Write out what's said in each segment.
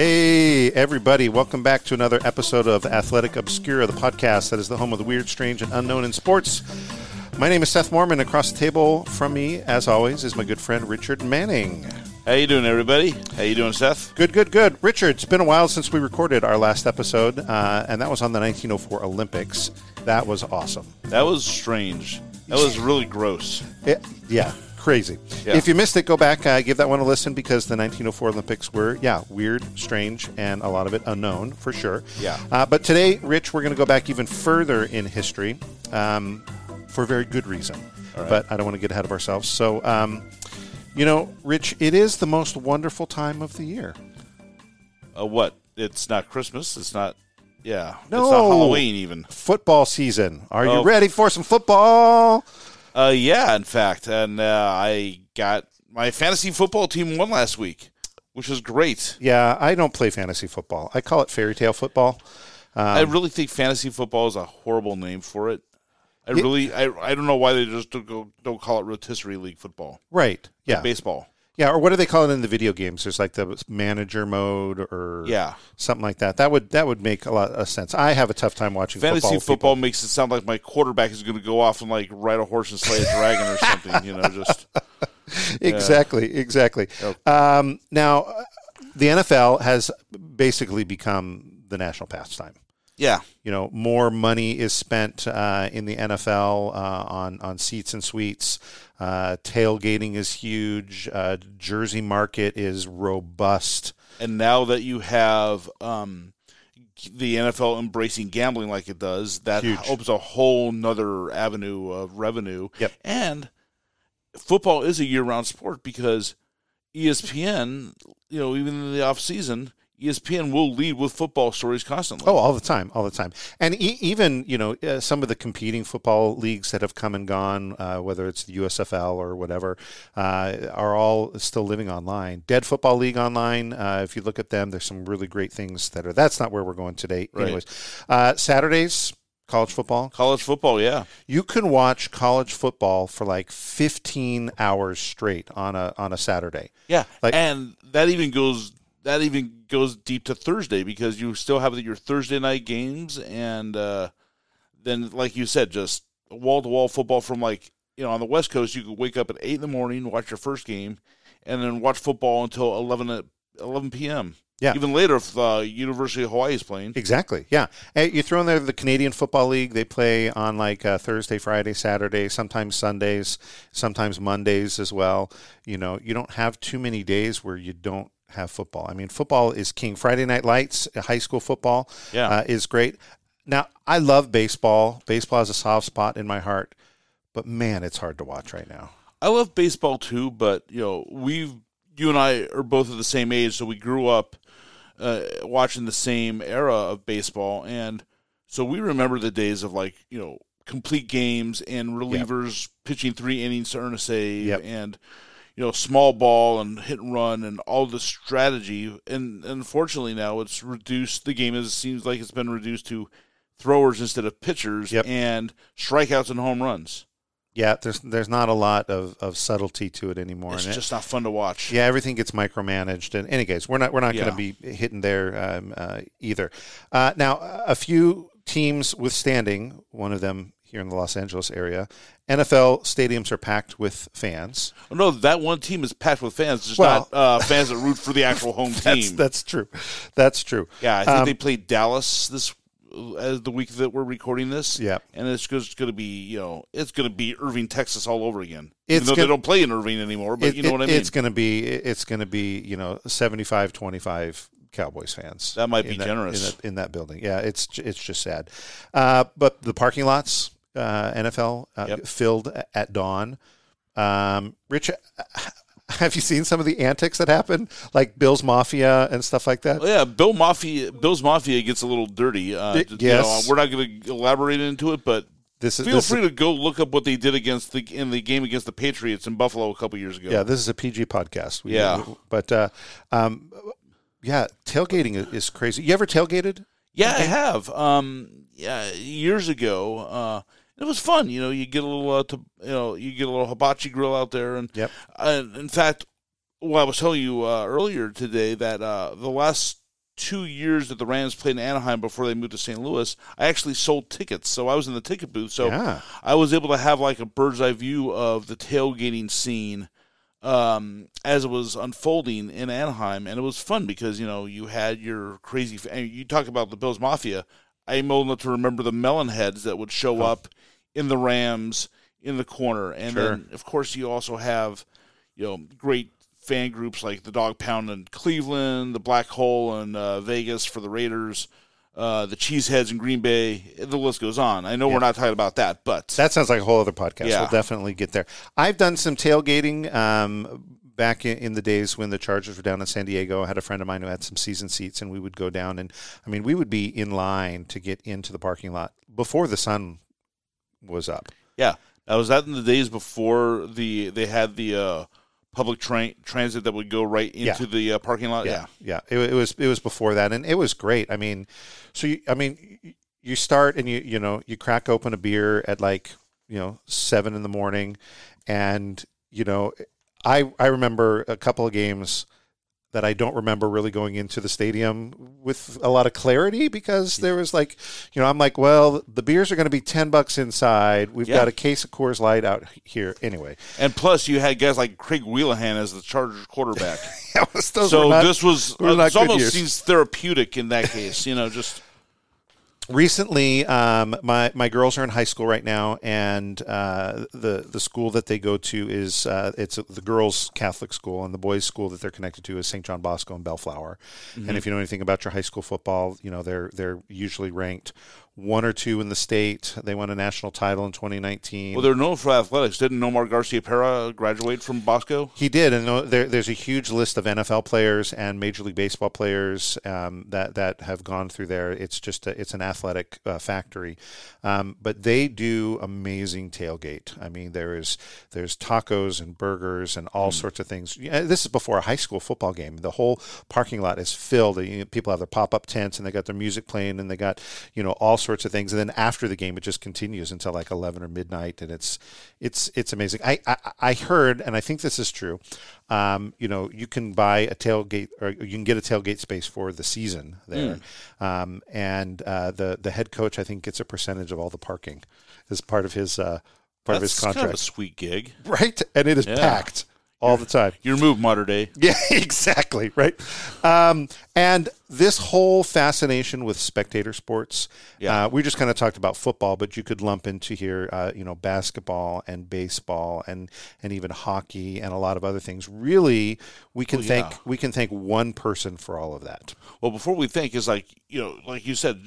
Hey, everybody, welcome back to another episode of Athletic Obscura, the podcast that is the home of the weird, strange, and unknown in sports. My name is Seth Mormon. Across the table from me, as always, is my good friend Richard Manning. How you doing, everybody? How you doing, Seth? Good, good, good. Richard, it's been a while since we recorded our last episode, uh, and that was on the 1904 Olympics. That was awesome. That was strange. That was really gross. It- yeah, crazy. Yeah. If you missed it, go back, uh, give that one a listen because the 1904 Olympics were, yeah, weird, strange, and a lot of it unknown for sure. Yeah. Uh, but today, Rich, we're going to go back even further in history um, for a very good reason. But I don't want to get ahead of ourselves. So, um, you know, Rich, it is the most wonderful time of the year. Uh, what? It's not Christmas. It's not. Yeah. No. It's not Halloween even. Football season. Are you Oh. ready for some football? Uh, yeah. In fact, and uh, I got my fantasy football team won last week, which was great. Yeah, I don't play fantasy football. I call it fairy tale football. I Um, really think fantasy football is a horrible name for it. I really, I, I don't know why they just don't, go, don't call it rotisserie league football. Right. Like Yeah. baseball. Yeah, or what do they call it in the video games? There's like the manager mode or Yeah. something like that. That would that would make a lot of sense. I have a tough time watching Fantasy football. football, makes it sound like my quarterback is going to go off and like ride a horse and slay a dragon or something. You know, just Exactly, exactly. Um, now, the NFL has basically become the national pastime. Yeah, You know, more money is spent uh, in the NFL uh, on on seats and suites. Uh, tailgating is huge. Uh, jersey market is robust. and now that you have um, the NFL embracing gambling like it does, that Huge. opens a whole nother avenue of revenue. Yep. and football is a year-round sport because ESPN, you know, even in the off season, ESPN will lead with football stories constantly. Oh, all the time, all the time, and e- even you know uh, some of the competing football leagues that have come and gone, uh, whether it's the USFL or whatever, uh, are all still living online. Dead Football League online. Uh, if you look at them, there's some really great things that are. That's not where we're going today. Right. Anyways, uh, Saturdays college football. College football, yeah. You can watch college football for like 15 hours straight on a on a Saturday. Yeah, Like- and that even goes that even goes deep to Thursday because you still have your Thursday night games, and uh, then like you said, just wall to wall football from like you know on the West Coast, you could wake up at eight in the morning, watch your first game, and then watch football until 11, at 11 p.m. Yeah. even later if uh, University of Hawaii is playing. Exactly. Yeah. And you throw in there the Canadian Football League. They play on like uh, Thursday, Friday, Saturday, sometimes Sundays, sometimes Mondays as well. You know, you don't have too many days where you don't have football. I mean, football is king. Friday Night Lights, uh, high school football, Yeah. uh, is great. Now, I love baseball. Baseball has a soft spot in my heart, but man, it's hard to watch right now. I love baseball too, but you know, we've you and I are both of the same age, so we grew up uh, watching the same era of baseball, and so we remember the days of like you know complete games and relievers pitching three innings to earn a save, Yep. and you know small ball and hit and run and all the strategy. And unfortunately now it's reduced. The game is it seems like it's been reduced to throwers instead of pitchers Yep. and strikeouts and home runs. Yeah, there's there's not a lot of, of subtlety to it anymore. It's and it- just not fun to watch. Yeah, everything gets micromanaged, and anyways, we're not we're not going to be hitting there um, uh, either. Uh, now, a few teams withstanding, one of them here in the Los Angeles area. NFL stadiums are packed with fans. Oh, no, that one team is packed with fans, just Well- not uh, fans that root for the actual home That's team. that's true. That's true. yeah, I think Um, they played Dallas this as the week that we're recording this. Yeah. and it's just going to be you know it's going to be Irving, Texas, all over again. It's Even though gonna- they don't play in Irving anymore, but It- you know it- what I mean. It's going to be it's going to be you know 75 25 Cowboys fans. That might be in generous. in that, in that building. Yeah, it's it's just sad. Uh, but the parking lots, uh, NFL uh, Yep. filled at dawn. Um, Rich, have you seen some of the antics that happen, like Bills Mafia and stuff like that? Oh, yeah, Bill Mafia, Bills Mafia gets a little dirty. Uh, you yes. know, we're not going to elaborate into it, but This is feel this free is, to go look up what they did against the in the game against the Patriots in Buffalo a couple years ago. yeah. This is a PG podcast. We- Yeah. but uh, um, yeah, tailgating is, is crazy. You ever tailgated? Yeah, I have. Um, yeah, years ago, uh, it was fun. You know, you get a little, uh, to, you know, you get a little hibachi grill out there, and Yep. uh, in fact, well, I was telling you uh, earlier today that uh, the last two years that the Rams played in Anaheim before they moved to St. Louis, I actually sold tickets. So I was in the ticket booth. So Yeah. I was able to have like a bird's eye view of the tailgating scene um, as it was unfolding in Anaheim, and it was fun because you know you had your crazy. and You talk about the Bills Mafia. I'm old enough to remember the melon heads that would show up in the Rams in the corner, and Sure. then of course you also have you know great fan groups like the Dog Pound in Cleveland, the Black Hole in uh, Vegas for the Raiders. Uh, the Cheeseheads in Green Bay, the list goes on. I know we're not talking about that, but That sounds like a whole other podcast. Yeah. We'll definitely get there. I've done some tailgating um, back in, in the days when the Chargers were down in San Diego. I had a friend of mine who had some season seats, and we would go down. And I mean, we would be in line to get into the parking lot before the sun was up. Yeah, now was that in the days before the they had the uh, public train transit that would go right Yeah. into the uh, parking lot? Yeah. yeah. It, it was it was before that, and it was great. I mean, so you, I mean, you start and you you know you crack open a beer at like you know seven in the morning, and you know, I I remember a couple of games that I don't remember really going into the stadium with a lot of clarity because there was like, you know, I'm like, well, the beers are going to be ten bucks inside. We've Yeah. got a case of Coors Light out here anyway. And plus, you had guys like Craig Whelihan as the Chargers quarterback. So not- this was uh, not it's good almost seems therapeutic in that case. You know, just recently um, my my girls are in high school right now and uh, the the school that they go to is uh, it's the girls Catholic school and the boys school that they're connected to is St. John Bosco and Bellflower and if you know anything about your high school football you know they're they're usually ranked one or two in the state they won a national title in 2019 well, they're known for athletics. Didn't Nomar Garciaparra graduate from Bosco? He did, and there, there's a huge list of NFL players and Major League Baseball players um, that that have gone through there. It's just a, it's an athletic uh, factory, um, but they do amazing tailgate. I mean, there is there's tacos and burgers and all sorts of things. This is before a high school football game. The whole parking lot is filled. You know, people have their pop up tents and they got their music playing and they got you know all sorts of things. And then after the game, it just continues until like eleven or midnight, and it's it's it's amazing. I I, I heard, and I think this is true. Um, you know, you can buy a tailgate, or you can get a tailgate space for the season there, um, and uh, the the head coach I think gets a percentage of all the parking as part of his uh, part of his contract, kind of a sweet gig. right? And it is Yeah. packed all the time. Your move, modern day. Yeah, exactly. Right. Um, and this whole fascination with spectator sports, Yeah. uh, we just kind of talked about football, but you could lump into here, uh, you know, basketball and baseball and and even hockey and a lot of other things. Really, we can Oh, yeah. thank we can thank one person for all of that. Well, before we think, is like you know, like you said,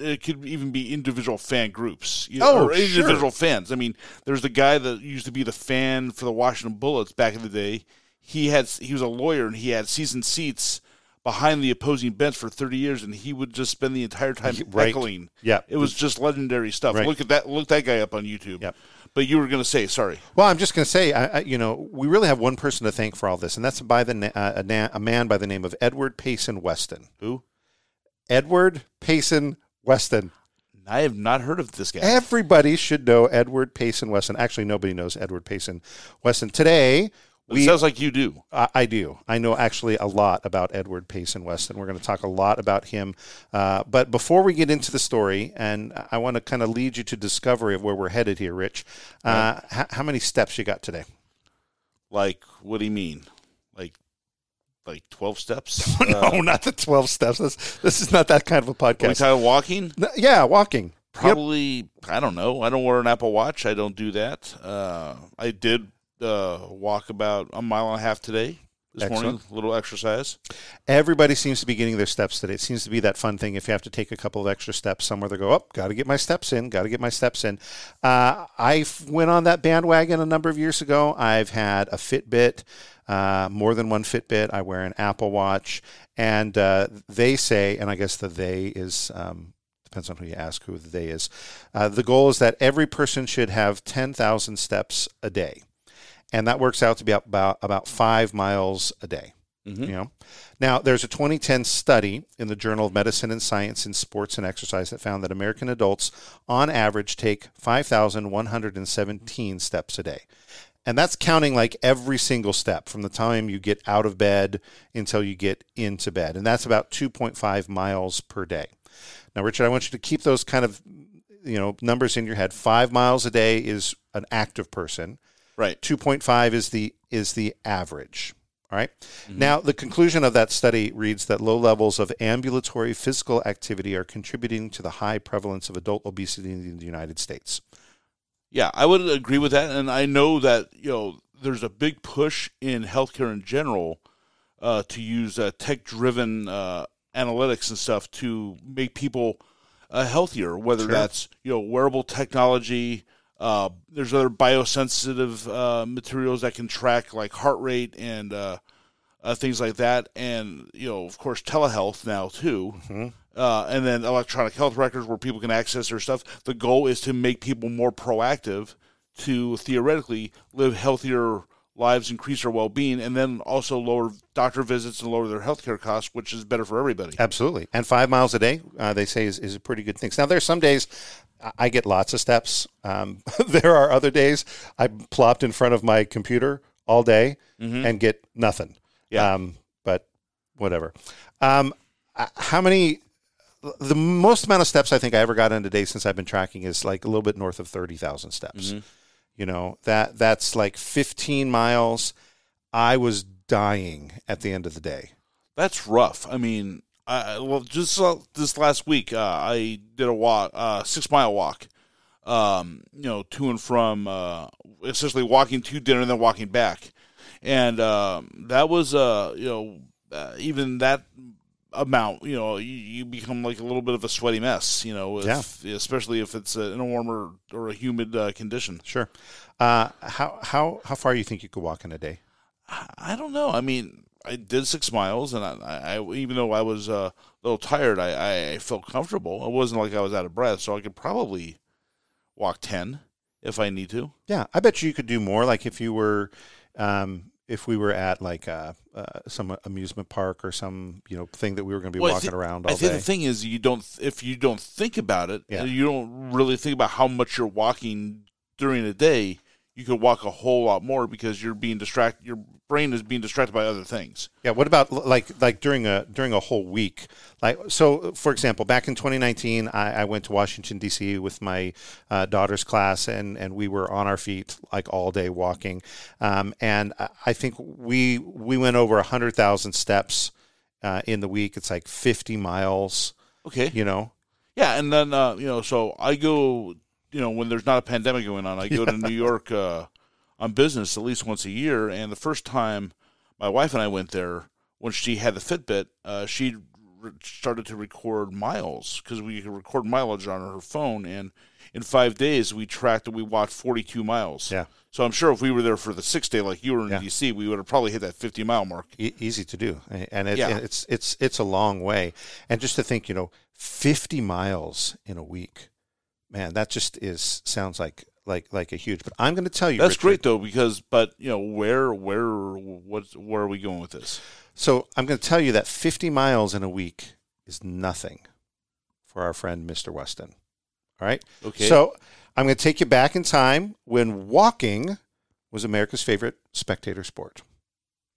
it could even be individual fan groups. You know, Oh, or sure. individual fans. I mean, there's the guy that used to be the fan for the Washington Bullets back in the day. He had he was a lawyer and he had season seats behind the opposing bench for 30 years, and he would just spend the entire time Right. heckling. Yeah. it was just legendary stuff. Right. Look at that! Look that guy up on YouTube. Yep. But you were going to say, sorry. Well, I'm just going to say, I, I, you know, we really have one person to thank for all this, and that's by the uh, a, na- a man by the name of Edward Payson Weston. Who? Edward Payson Weston. I have not heard of this guy. Everybody should know Edward Payson Weston. Actually, nobody knows Edward Payson Weston. Today, But it sounds like you do. I, I do. I know actually a lot about Edward Payson Weston. We're going to talk a lot about him. Uh, but before we get into the story, and I want to kind of lead you to discovery of where we're headed here, Rich. Uh, h- how many steps you got today? Like, what do you mean? Like, like twelve steps? no, not the twelve steps. This, this is not that kind of a Are we podcast. talking walking? No, yeah, walking. Yep. Probably. I don't know. I don't wear an Apple Watch. I don't do that. Uh, I did uh, walk about a mile and a half today. This morning, a little exercise. Everybody seems to be getting their steps today. It seems to be that fun thing. If you have to take a couple of extra steps somewhere, they go, "Oh, got to get my steps in. Got to get my steps in." Uh, I went on that bandwagon a number of years ago. I've had a Fitbit, uh, more than one Fitbit. I wear an Apple Watch, and uh, they say, and I guess the they is. Um, Depends on who you ask who the they is. Uh, the goal is that every person should have 10,000 steps a day. And that works out to be about, about five miles a day. Mm-hmm. You know, now there's a 2010 study in the Journal of Medicine and Science in Sports and Exercise that found that American adults, on average, take 5,117 steps a day, and that's counting like every single step from the time you get out of bed until you get into bed, and that's about 2.5 miles per day. Now, Richard, I want you to keep those kind of you know numbers in your head. Five miles a day is an active person. Right. 2.5 is the is the average. All right? Now, the conclusion of that study reads that low levels of ambulatory physical activity are contributing to the high prevalence of adult obesity in the United States. Yeah, I would agree with that, and I know that you know there's a big push in healthcare in general uh, to use uh, tech-driven uh, analytics and stuff to make people uh, healthier. Whether Sure. that's you know wearable technology, uh, there's other biosensitive uh, materials that can track like heart rate and uh, uh, things like that, and you know of course telehealth now too. Uh, and then electronic health records where people can access their stuff. The goal is to make people more proactive to theoretically live healthier lives, increase our well being, and then also lower doctor visits and lower their healthcare costs, which is better for everybody. Absolutely. And five miles a day, uh, they say, is, is a pretty good thing. Now, there are some days I- get lots of steps. Um, there are other days I'm plopped in front of my computer all day and get nothing. Yeah. Um, but whatever. Um, uh, how many? The most amount of steps I think I ever got in a day since I've been tracking is like a little bit north of thirty thousand steps. You know that that's like fifteen miles. I was dying at the end of the day. That's rough. I mean, I, well, just uh, this last week, uh, I did a walk, uh, six mile walk. Um, you know, to and from, uh, essentially walking to dinner and then walking back, and um, that was, uh, you know, uh, even that amount, you know, you, you become like a little bit of a sweaty mess. You know, if, especially if it's in a warmer or a humid uh, condition. Sure. Uh, how how how far you think you could walk in a day? I don't know. I mean, I did six miles, and I, I even though I was uh, a little tired, I, I felt comfortable. It wasn't like I was out of breath, so I could probably walk ten if I need to. Yeah, I bet you could do more. Like if you were, um, if we were at like uh, uh, some amusement park or some you know thing that we were going to be Well, walking around I think day. the thing is, you don't if you don't think about it, Yeah. you don't really think about how much you're walking during the day. You could walk a whole lot more because you're being distracted. Your brain is being distracted by other things. Yeah. What about like like during a during a whole week? Like so, for example, back in 2019, I, I went to Washington D.C. with my uh, daughter's class, and and we were on our feet like all day walking. Um, and I- think we we went over hundred thousand steps uh, in the week. It's like 50 miles. Okay. You know. Yeah, and then uh, you know, so I go, you know, when there's not a pandemic going on, I go to New York uh, on business at least once a year. And the first time my wife and I went there, when she had the Fitbit, uh, she re- started to record miles because we could record mileage on her phone. And in five days, we tracked and we walked 42 miles. Yeah. So I'm sure if we were there for the sixth day, like you were in Yeah. DC, we would have probably hit that 50 mile mark. e- easy to do, and it, Yeah. and it's it's it's a long way. And just to think, you know, fifty miles in a week, man, that just is sounds like like like a huge. But I'm going to tell you, That's Richard, great though, because but you know where where what where are we going with this? So I'm going to tell you that fifty miles in a week is nothing for our friend Mr. Weston. All right. Okay. So I'm going to take you back in time when walking was America's favorite spectator sport.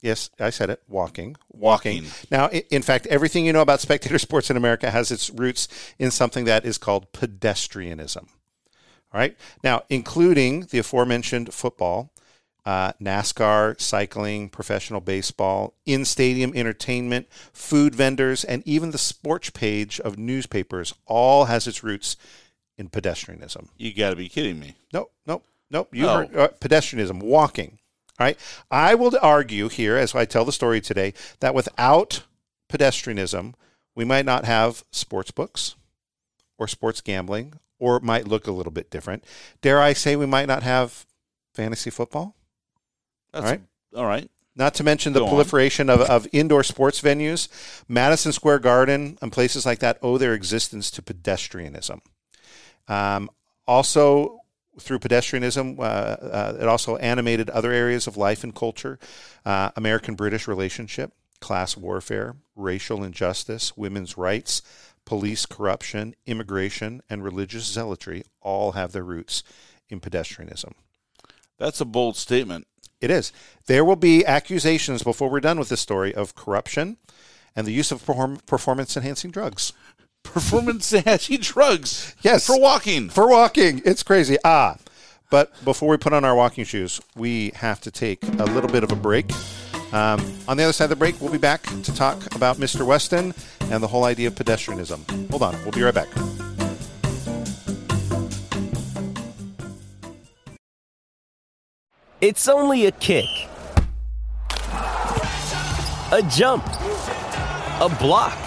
Yes, I said it. Walking. Walking. Now, in fact, everything you know about spectator sports in America has its roots in something that is called pedestrianism. All right. Now, including the aforementioned football, uh, NASCAR, cycling, professional baseball, in stadium entertainment, food vendors, and even the sports page of newspapers all has its roots in pedestrianism. You got to be kidding me. Nope, nope, nope. You Oh. heard uh, pedestrianism, walking. All right. I will argue here, as I tell the story today, that without pedestrianism, we might not have sports books or sports gambling, or it might look a little bit different. Dare I say we might not have fantasy football? That's, All right. All right. Not to mention the Go proliferation of, of indoor sports venues. Madison Square Garden and places like that owe their existence to pedestrianism. Um, also, through pedestrianism, uh, uh, it also animated other areas of life and culture uh, American British relationship, class warfare, racial injustice, women's rights, police corruption, immigration, and religious zealotry all have their roots in pedestrianism. That's a bold statement. It is. There will be accusations before we're done with this story of corruption and the use of perform- performance enhancing drugs. Performance enhancing drugs. Yes. For walking. For walking. It's crazy. Ah. But before we put on our walking shoes, we have to take a little bit of a break. Um, on the other side of the break, we'll be back to talk about Mr. Weston and the whole idea of pedestrianism. Hold on. We'll be right back. It's only a kick, a jump, a block.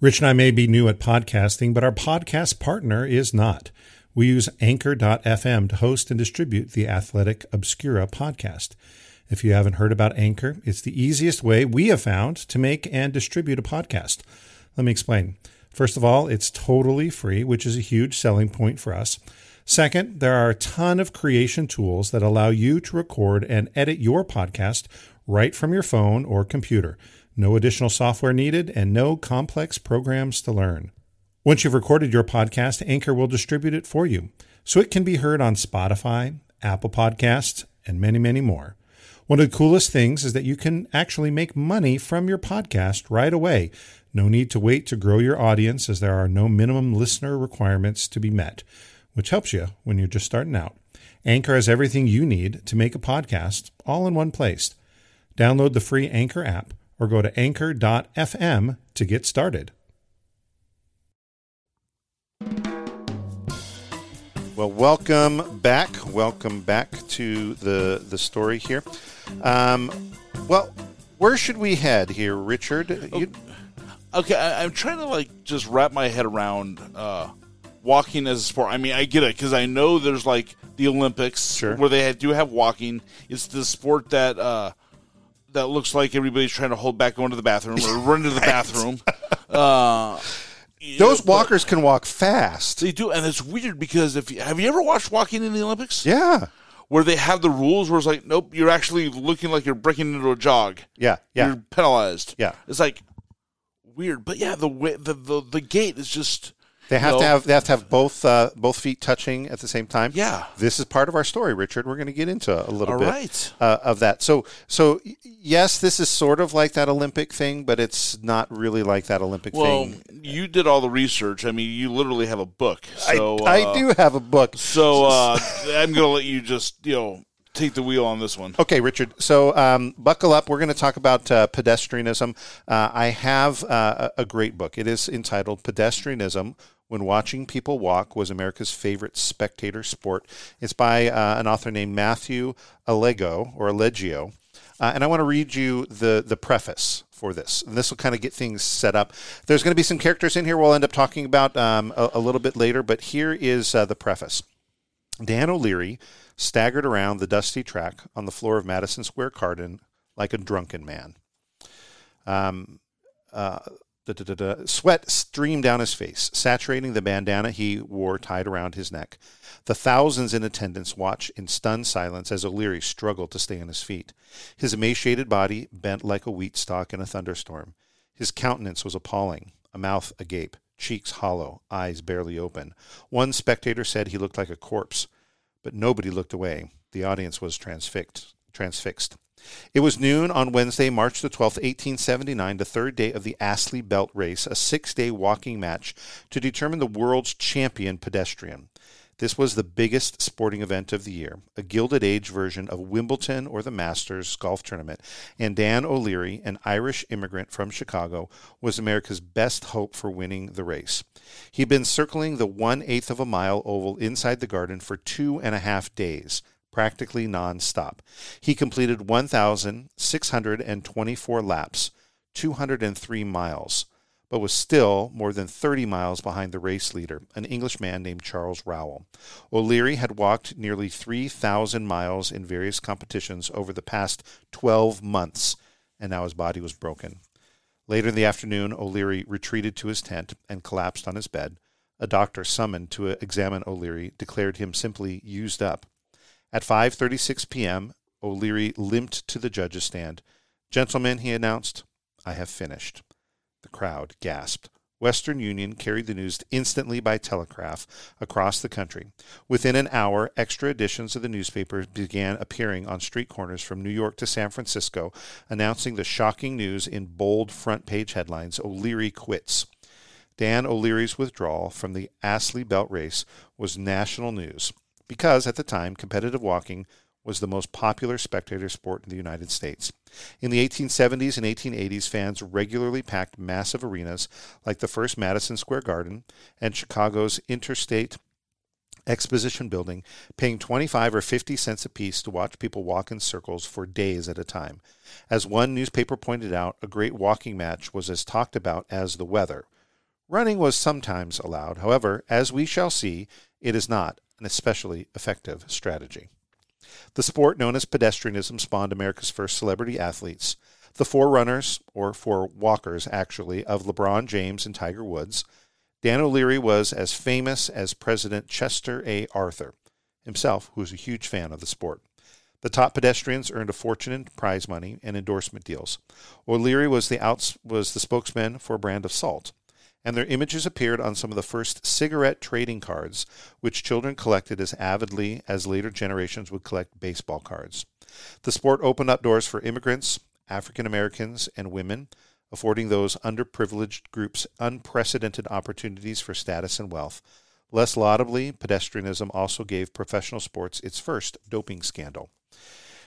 Rich and I may be new at podcasting, but our podcast partner is not. We use Anchor.fm to host and distribute the Athletic Obscura podcast. If you haven't heard about Anchor, it's the easiest way we have found to make and distribute a podcast. Let me explain. First of all, it's totally free, which is a huge selling point for us. Second, there are a ton of creation tools that allow you to record and edit your podcast right from your phone or computer. No additional software needed and no complex programs to learn. Once you've recorded your podcast, Anchor will distribute it for you so it can be heard on Spotify, Apple Podcasts, and many, many more. One of the coolest things is that you can actually make money from your podcast right away. No need to wait to grow your audience as there are no minimum listener requirements to be met, which helps you when you're just starting out. Anchor has everything you need to make a podcast all in one place. Download the free Anchor app or go to anchor.fm to get started. Well, welcome back. Welcome back to the the story here. Um, well, where should we head here, Richard? You, Okay, I, I'm trying to like just wrap my head around uh, walking as a sport. I mean, I get it because I know there's like the Olympics Sure. where they do have walking. It's the sport that uh, that looks like everybody's trying to hold back going to the bathroom or run to the bathroom. Uh, those know, walkers can walk fast. they do, and it's weird because if you, have you ever watched walking in the Olympics? Yeah, where they have the rules where it's like, nope, you're actually looking like you're breaking into a jog. yeah, yeah. You're penalized. Yeah. It's like weird, but yeah, the way the the, the gate is just They have you to have they have to have both uh, both feet touching at the same time. Yeah. this is part of our story, Richard. We're going to get into a little All bit right. uh, of that. So, so yes, this is sort of like that Olympic thing, but it's not really like that Olympic Well, thing. Well, you did all the research. I mean, you literally have a book. So I, uh, I do have a book. So uh, I'm going to let you just you know take the wheel on this one. Okay, Richard. So um, buckle up. We're going to talk about uh, pedestrianism. Uh, I have uh, a a great book. It is entitled Pedestrianism When Watching People Walk was America's favorite spectator sport. It's by uh, an author named Matthew Allego or Allegio. Uh, and I want to read you the, the preface for this. And this will kind of get things set up. There's going to be some characters in here we'll end up talking about um, a, a, little bit later, but here is uh, the preface. Dan O'Leary staggered around the dusty track on the floor of Madison Square Garden like a drunken man. Um, uh, Da, da, da, Sweat streamed down his face, saturating the bandana he wore tied around his neck. The thousands in attendance watched in stunned silence as O'Leary struggled to stay on his feet. His emaciated body bent like a wheat stalk in a thunderstorm. His countenance was appalling, a mouth agape, cheeks hollow, eyes barely open. One spectator said he looked like a corpse, but nobody looked away. The audience was transfixed. transfixed. It was noon on Wednesday, March the 12th, 1879, the third day of the Astley Belt Race, a six day walking match to determine the world's champion pedestrian. This was the biggest sporting event of the year, a Gilded Age version of Wimbledon or the Masters golf tournament, and Dan O'Leary, an Irish immigrant from Chicago, was America's best hope for winning the race. He'd been circling the one eighth of a mile oval inside the garden for two and a half days, practically nonstop. He completed 1,624 laps, 203 miles, but was still more than 30 miles behind the race leader, an Englishman named Charles Rowell. O'Leary had walked nearly 3,000 miles in various competitions over the past 12 months, and now his body was broken. Later in the afternoon, O'Leary retreated to his tent and collapsed on his bed. A doctor summoned to examine O'Leary declared him simply used up. At 5:36 p.m., O'Leary limped to the judge's stand. "Gentlemen," he announced, "I have finished." The crowd gasped. Western Union carried the news instantly by telegraph across the country. Within an hour, extra editions of the newspaper began appearing on street corners from New York to San Francisco, announcing the shocking news in bold front page headlines O'Leary quits. Dan O'Leary's withdrawal from the Astley Belt Race was national news because at the time competitive walking was the most popular spectator sport in the United States. In the 1870s and 1880s, fans regularly packed massive arenas like the first Madison Square Garden and Chicago's Interstate Exposition Building, paying 25 or 50 cents apiece to watch people walk in circles for days at a time. As one newspaper pointed out, a great walking match was as talked about as the weather. Running was sometimes allowed. However, as we shall see, it is not an especially effective strategy. The sport known as pedestrianism spawned America's first celebrity athletes. The forerunners, or four walkers actually, of LeBron James and Tiger Woods. Dan O'Leary was as famous as President Chester A. Arthur, himself, who was a huge fan of the sport. The top pedestrians earned a fortune in prize money and endorsement deals. O'Leary was the outs- was the spokesman for a brand of salt and their images appeared on some of the first cigarette trading cards, which children collected as avidly as later generations would collect baseball cards. The sport opened up doors for immigrants, African Americans, and women, affording those underprivileged groups unprecedented opportunities for status and wealth. Less laudably, pedestrianism also gave professional sports its first doping scandal.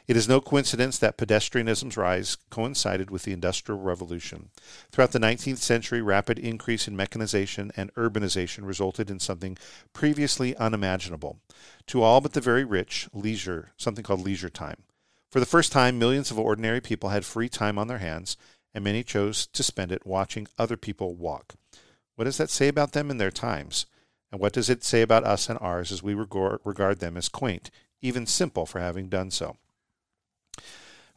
It is no coincidence that pedestrianism's rise coincided with the Industrial Revolution. Throughout the 19th century, rapid increase in mechanization and urbanization resulted in something previously unimaginable. To all but the very rich, leisure, something called leisure time. For the first time, millions of ordinary people had free time on their hands, and many chose to spend it watching other people walk. What does that say about them and their times? And what does it say about us and ours as we regard them as quaint, even simple for having done so?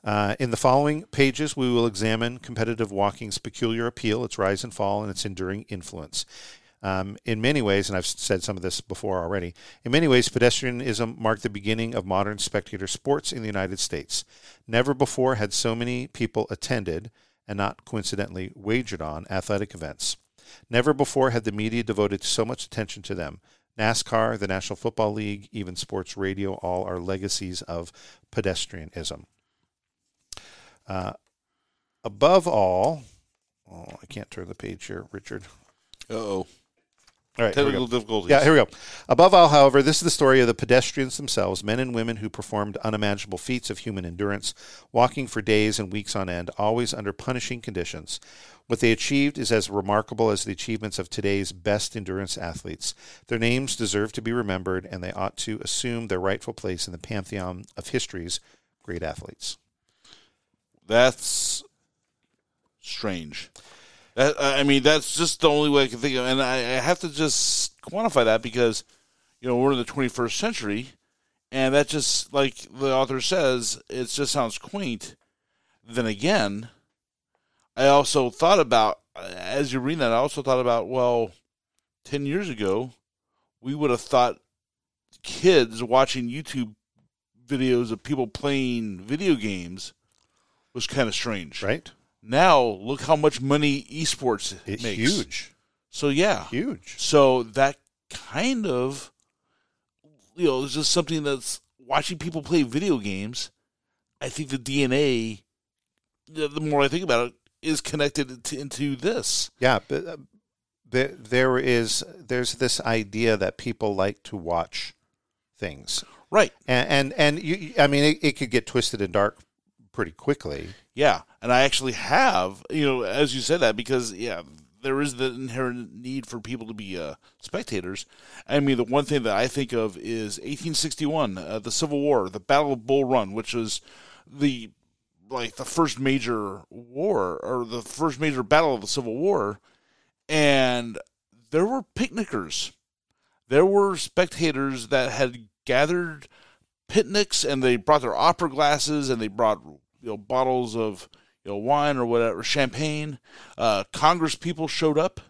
Uh, in the following pages, we will examine competitive walking's peculiar appeal, its rise and fall, and its enduring influence. Um, in many ways, and I've said some of this before already, in many ways, pedestrianism marked the beginning of modern spectator sports in the United States. Never before had so many people attended, and not coincidentally wagered on, athletic events. Never before had the media devoted so much attention to them. NASCAR, the National Football League, even sports radio, all are legacies of pedestrianism. Uh, above all, oh, I can't turn the page here, Richard. oh. All right, Technical difficulties. Yeah, here we go. Above all, however, this is the story of the pedestrians themselves, men and women who performed unimaginable feats of human endurance, walking for days and weeks on end, always under punishing conditions. What they achieved is as remarkable as the achievements of today's best endurance athletes. Their names deserve to be remembered, and they ought to assume their rightful place in the pantheon of history's great athletes. That's strange. That, I mean, that's just the only way I can think of, and I, I have to just quantify that because you know we're in the 21st century, and that just like the author says, it just sounds quaint. Then again, I also thought about as you read that, I also thought about well, ten years ago, we would have thought kids watching YouTube videos of people playing video games was kind of strange. Right? Now, look how much money esports It's makes. huge. So yeah, Huge. So that kind of, you know, is just something that's watching people play video games. I think the DNA, the more I think about it, is connected to, into this. Yeah, but uh, there there is there's this idea that people like to watch things, Right. and and, and you, you- I mean, it, it could get twisted and dark pretty quickly. Yeah, and I actually have, you know, as you said that because yeah, there is the inherent need for people to be uh, spectators. I mean, the one thing that I think of is 1861, uh, the Civil War, the Battle of Bull Run, which was the like the first major war or the first major battle of the Civil War, and there were picnickers, there were spectators that had gathered picnics and they brought their opera glasses and they brought you know bottles of you know wine or whatever champagne uh, congress people showed up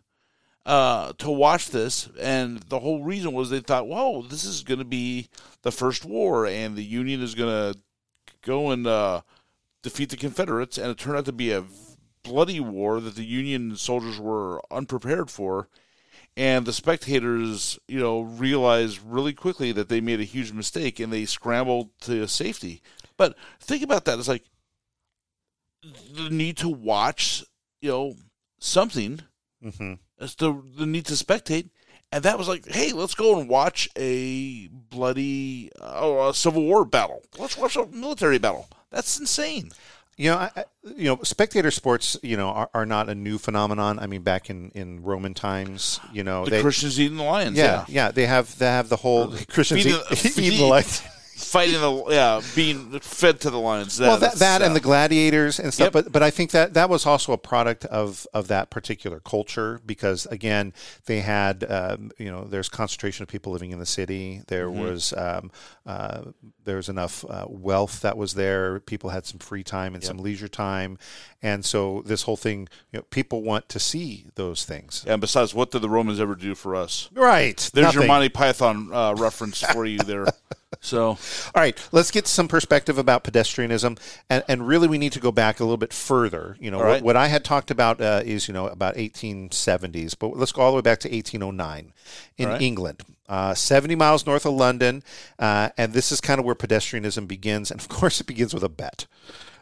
uh, to watch this and the whole reason was they thought whoa this is going to be the first war and the union is going to go and uh, defeat the confederates and it turned out to be a bloody war that the union soldiers were unprepared for and the spectators, you know, realized really quickly that they made a huge mistake and they scrambled to safety. But think about that. It's like the need to watch, you know, something. Mm-hmm. It's the the need to spectate, and that was like, hey, let's go and watch a bloody uh, a Civil War battle. Let's watch a military battle. That's insane. You know, I, you know, spectator sports, you know, are, are not a new phenomenon. I mean, back in, in Roman times, you know, The they, Christians eating the lions. yeah, Yeah. yeah, they have they have the whole Christians Feeding eat, the- eating the lights. Fighting the yeah, being fed to the lions. well, that, that and the gladiators and stuff. Yep. But but I think that that was also a product of of that particular culture because again they had um, you know there's concentration of people living in the city. There Mm-hmm. was um, uh, there was enough uh, wealth that was there. People had some free time and some leisure time, and so this whole thing, you know, people want to see those things. And besides, what did the Romans ever do for us? Right. There's your Monty Python uh, reference for you there. So, All right, let's get some perspective about pedestrianism, and, and really we need to go back a little bit further. You know, what, right. what I had talked about uh, is you know about 1870s, but let's go all the way back to 1809 in right. England, uh, 70 miles north of London, uh, and this is kind of where pedestrianism begins, and of course it begins with a bet.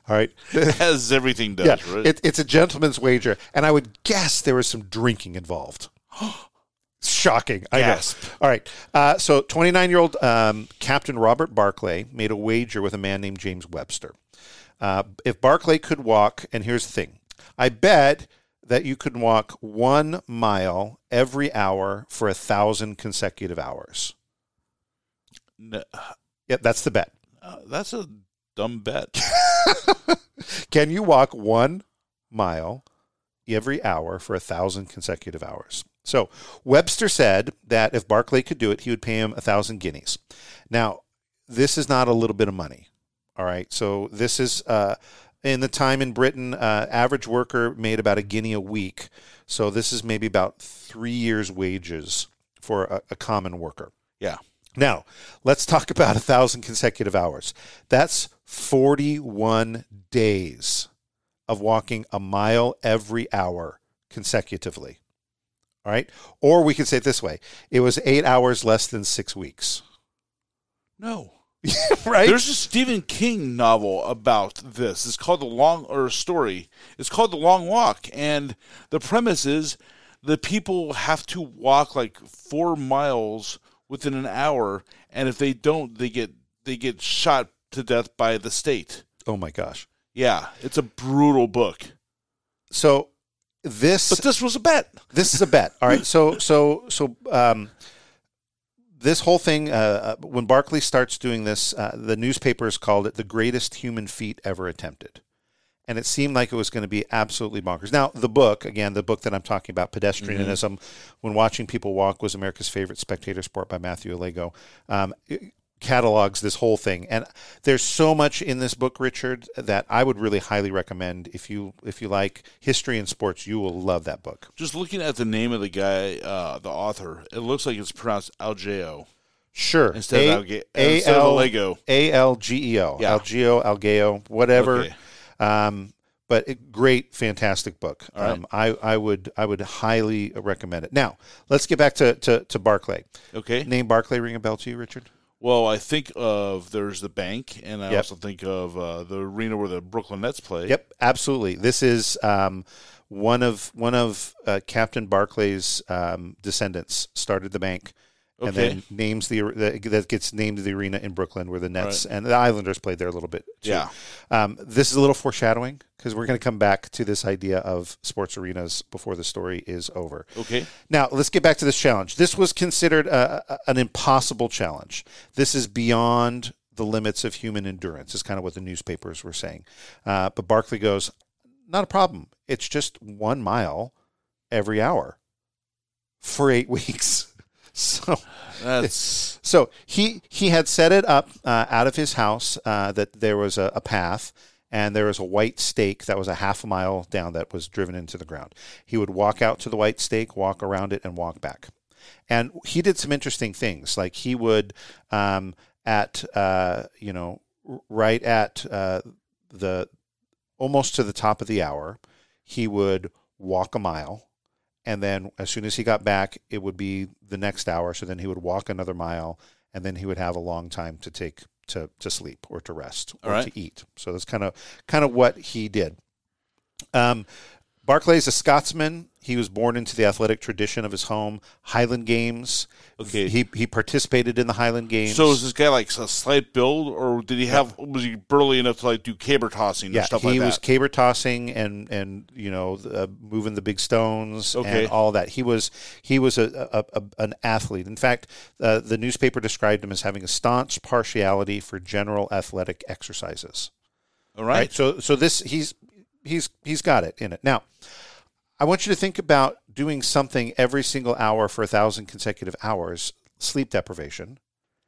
All right. as everything does, yeah, right? it, it's a gentleman's wager, and I would guess there was some drinking involved. Shocking. I Gasp. know. All right. Uh, so, 29 year old um, Captain Robert Barclay made a wager with a man named James Webster. Uh, if Barclay could walk, and here's the thing I bet that you could walk one mile every hour for a thousand consecutive hours. N- Yeah, that's the bet. uh, that's a dumb bet. Can you walk one mile every hour for a thousand consecutive hours? So Webster said that if Barclay could do it, he would pay him a thousand guineas. Now, this is not a little bit of money. All right. So this is uh, in the time in Britain, uh, average worker made about a guinea a week. So this is maybe about three years' wages for a, a common worker. Yeah. Now, let's talk about a thousand consecutive hours. That's 41 days of walking a mile every hour consecutively. All right. Or we could say it this way it was eight hours less than six weeks. No. right? There's a Stephen King novel about this. It's called The Long or story. It's called The Long Walk and the premise is the people have to walk like four miles within an hour, and if they don't, they get they get shot to death by the state. Oh my gosh. Yeah, it's a brutal book. So this But this was a bet. this is a bet. All right. So so so um, this whole thing uh, uh, when Barclay starts doing this, uh, the newspapers called it the greatest human feat ever attempted. And it seemed like it was going to be absolutely bonkers. Now, the book, again, the book that I'm talking about, Pedestrianism, When Watching People Walk was America's Favorite Spectator Sport by Matthew Alego, um, catalogs this whole thing. And there's so much in this book, Richard, that I would really highly recommend. If you if you like history and sports, you will love that book. Just looking at the name of the guy, uh, the author, it looks like it's pronounced Algeo. Sure. Instead of Alge- instead of Alego. A L G E O. Yeah. Algeo, Algeo, whatever. Okay. Um, but a great, fantastic book. Right. Um, I, I would I would highly recommend it. Now let's get back to to, to Barclay. Okay. Name Barclay ring a bell to you, Richard? Well, I think of there's the bank, and I Yep. also think of uh, the arena where the Brooklyn Nets play. Yep, absolutely. This is um, one of one of uh, Captain Barclay's um, descendants started the bank, and then names the, the that gets named the arena in Brooklyn where the Nets and the Islanders played there a little bit. Too. Yeah. Um, this is a little foreshadowing because we're going to come back to this idea of sports arenas before the story is over. Okay. Now, let's get back to this challenge. This was considered a, a- an impossible challenge. This is beyond the limits of human endurance, is kind of what the newspapers were saying. Uh, but Barclay goes, not a problem. It's just one mile every hour for eight weeks. So That's so he he had set it up uh, out of his house uh, that there was a, a path and there was a white stake that was a half a mile down that was driven into the ground. He would walk out to the white stake, walk around it, and walk back. And he did some interesting things, like he would um, at uh, you know right at uh, the almost to the top of the hour, he would walk a mile and then as soon as he got back it would be the next hour. So then he would walk another mile and then he would have a long time to take to, to sleep or to rest or right. to eat. So that's kind of kind of what he did. Um, barclay's a scotsman he was born into the athletic tradition of his home highland games Okay. he, he participated in the highland games so. Is this guy like a slight build, or did he have? Was he burly enough to like do caber tossing yeah, and stuff he like was that? caber tossing and and you know uh, moving the big stones Okay. and all that. He was he was a, a, a an athlete. In fact, uh, the newspaper described him as having a staunch partiality for general athletic exercises. All right. So so this he's he's he's got it in it. Now, I want you to think about doing something every single hour for a thousand consecutive hours. Sleep deprivation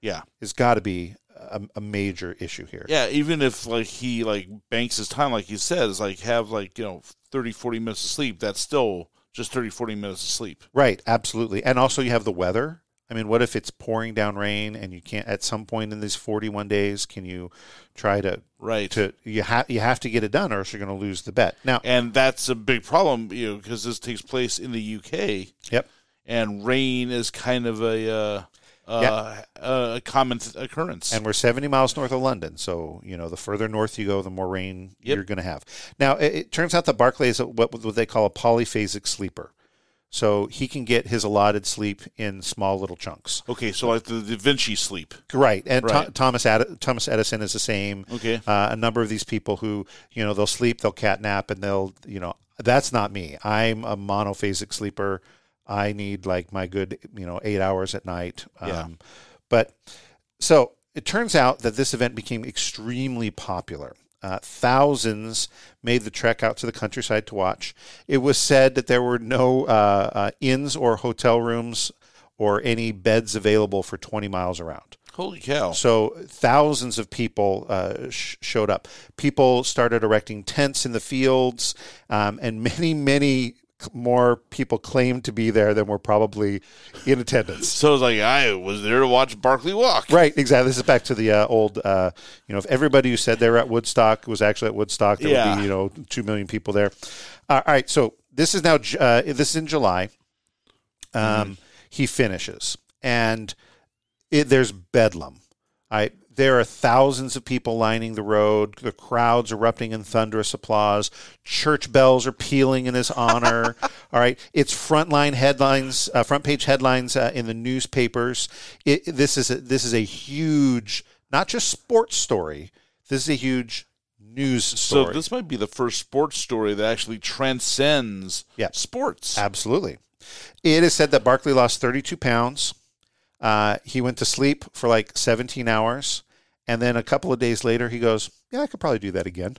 Yeah. has got to be a, a major issue here. Yeah. Even if like he like banks his time, like he says, like have like you know 30, 40 minutes of sleep. That's still just 30, 40 minutes of sleep. Right, absolutely. And also you have the weather. I mean, what if it's pouring down rain and you can't at some point in these 41 days can you try to Right. to you have you have to get it done or else you're going to lose the bet. Now, and that's a big problem, you know, because this takes place in the UK, yep. and rain is kind of a uh, uh, a common th- occurrence. And we're 70 miles north of London, so you know the further north you go, the more rain Yep. you're going to have. Now, it, it turns out that Barclay is a, what what they call a polyphasic sleeper. So he can get his allotted sleep in small little chunks. okay, so like the Da Vinci sleep. Right, and Right. Thomas Ed- Thomas Edison is the same. Okay. uh, a number of these people who you know they'll sleep, they'll cat nap, and they'll you know that's not me. I'm a monophasic sleeper. I need like my good you know eight hours at night. Yeah. Um, but so it turns out that this event became extremely popular. Uh, thousands made the trek out to the countryside to watch. It was said that there were no uh, uh, inns or hotel rooms or any beds available for 20 miles around. Holy cow! So thousands of people uh, sh- showed up. People started erecting tents in the fields, um, and many, many more people claimed to be there than were probably in attendance. So it's like I was there to watch Barclay walk. Right, exactly. This is back to the uh, old, uh, you know, if everybody who said they were at Woodstock was actually at Woodstock, there would be, you know, two million people there. Uh, all right, so this is now, uh, this is in July. Um, He finishes, and it, there's bedlam. I There are thousands of people lining the road. The crowds erupting in thunderous applause. Church bells are pealing in his honor. All right, it's frontline headlines, uh, front page headlines uh, in the newspapers. It, this is a, this is a huge, not just sports story. This is a huge news story. So this might be the first sports story that actually transcends Yeah. sports. Absolutely. It is said that Barclay lost 32 pounds. Uh, he went to sleep for like 17 hours. And then a couple of days later, he goes, Yeah, I could probably do that again.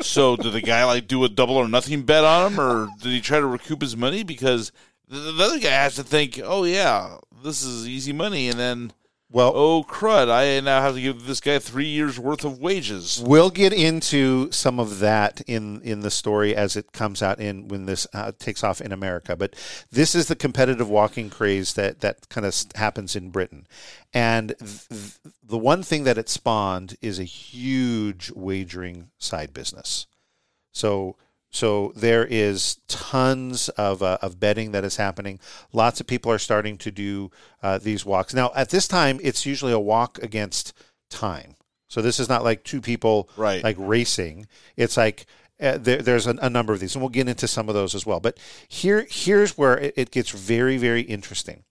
so did the guy like do a double or nothing bet on him, or did he try to recoup his money? Because the, the other guy has to think, oh yeah, this is easy money, and then Well, oh crud, I now have to give this guy three years worth of wages. We'll get into some of that in in the story as it comes out in when this uh, takes off in America. But this is the competitive walking craze that that kind of happens in Britain, and th- the one thing that it spawned is a huge wagering side business. So. So there is tons of, uh, of betting that is happening. Lots of people are starting to do uh, these walks now. At this time, it's usually a walk against time. So this is not like two people Right. like racing. It's like uh, there, there's a, a number of these, and we'll get into some of those as well. But here, here's where it, it gets very, very interesting: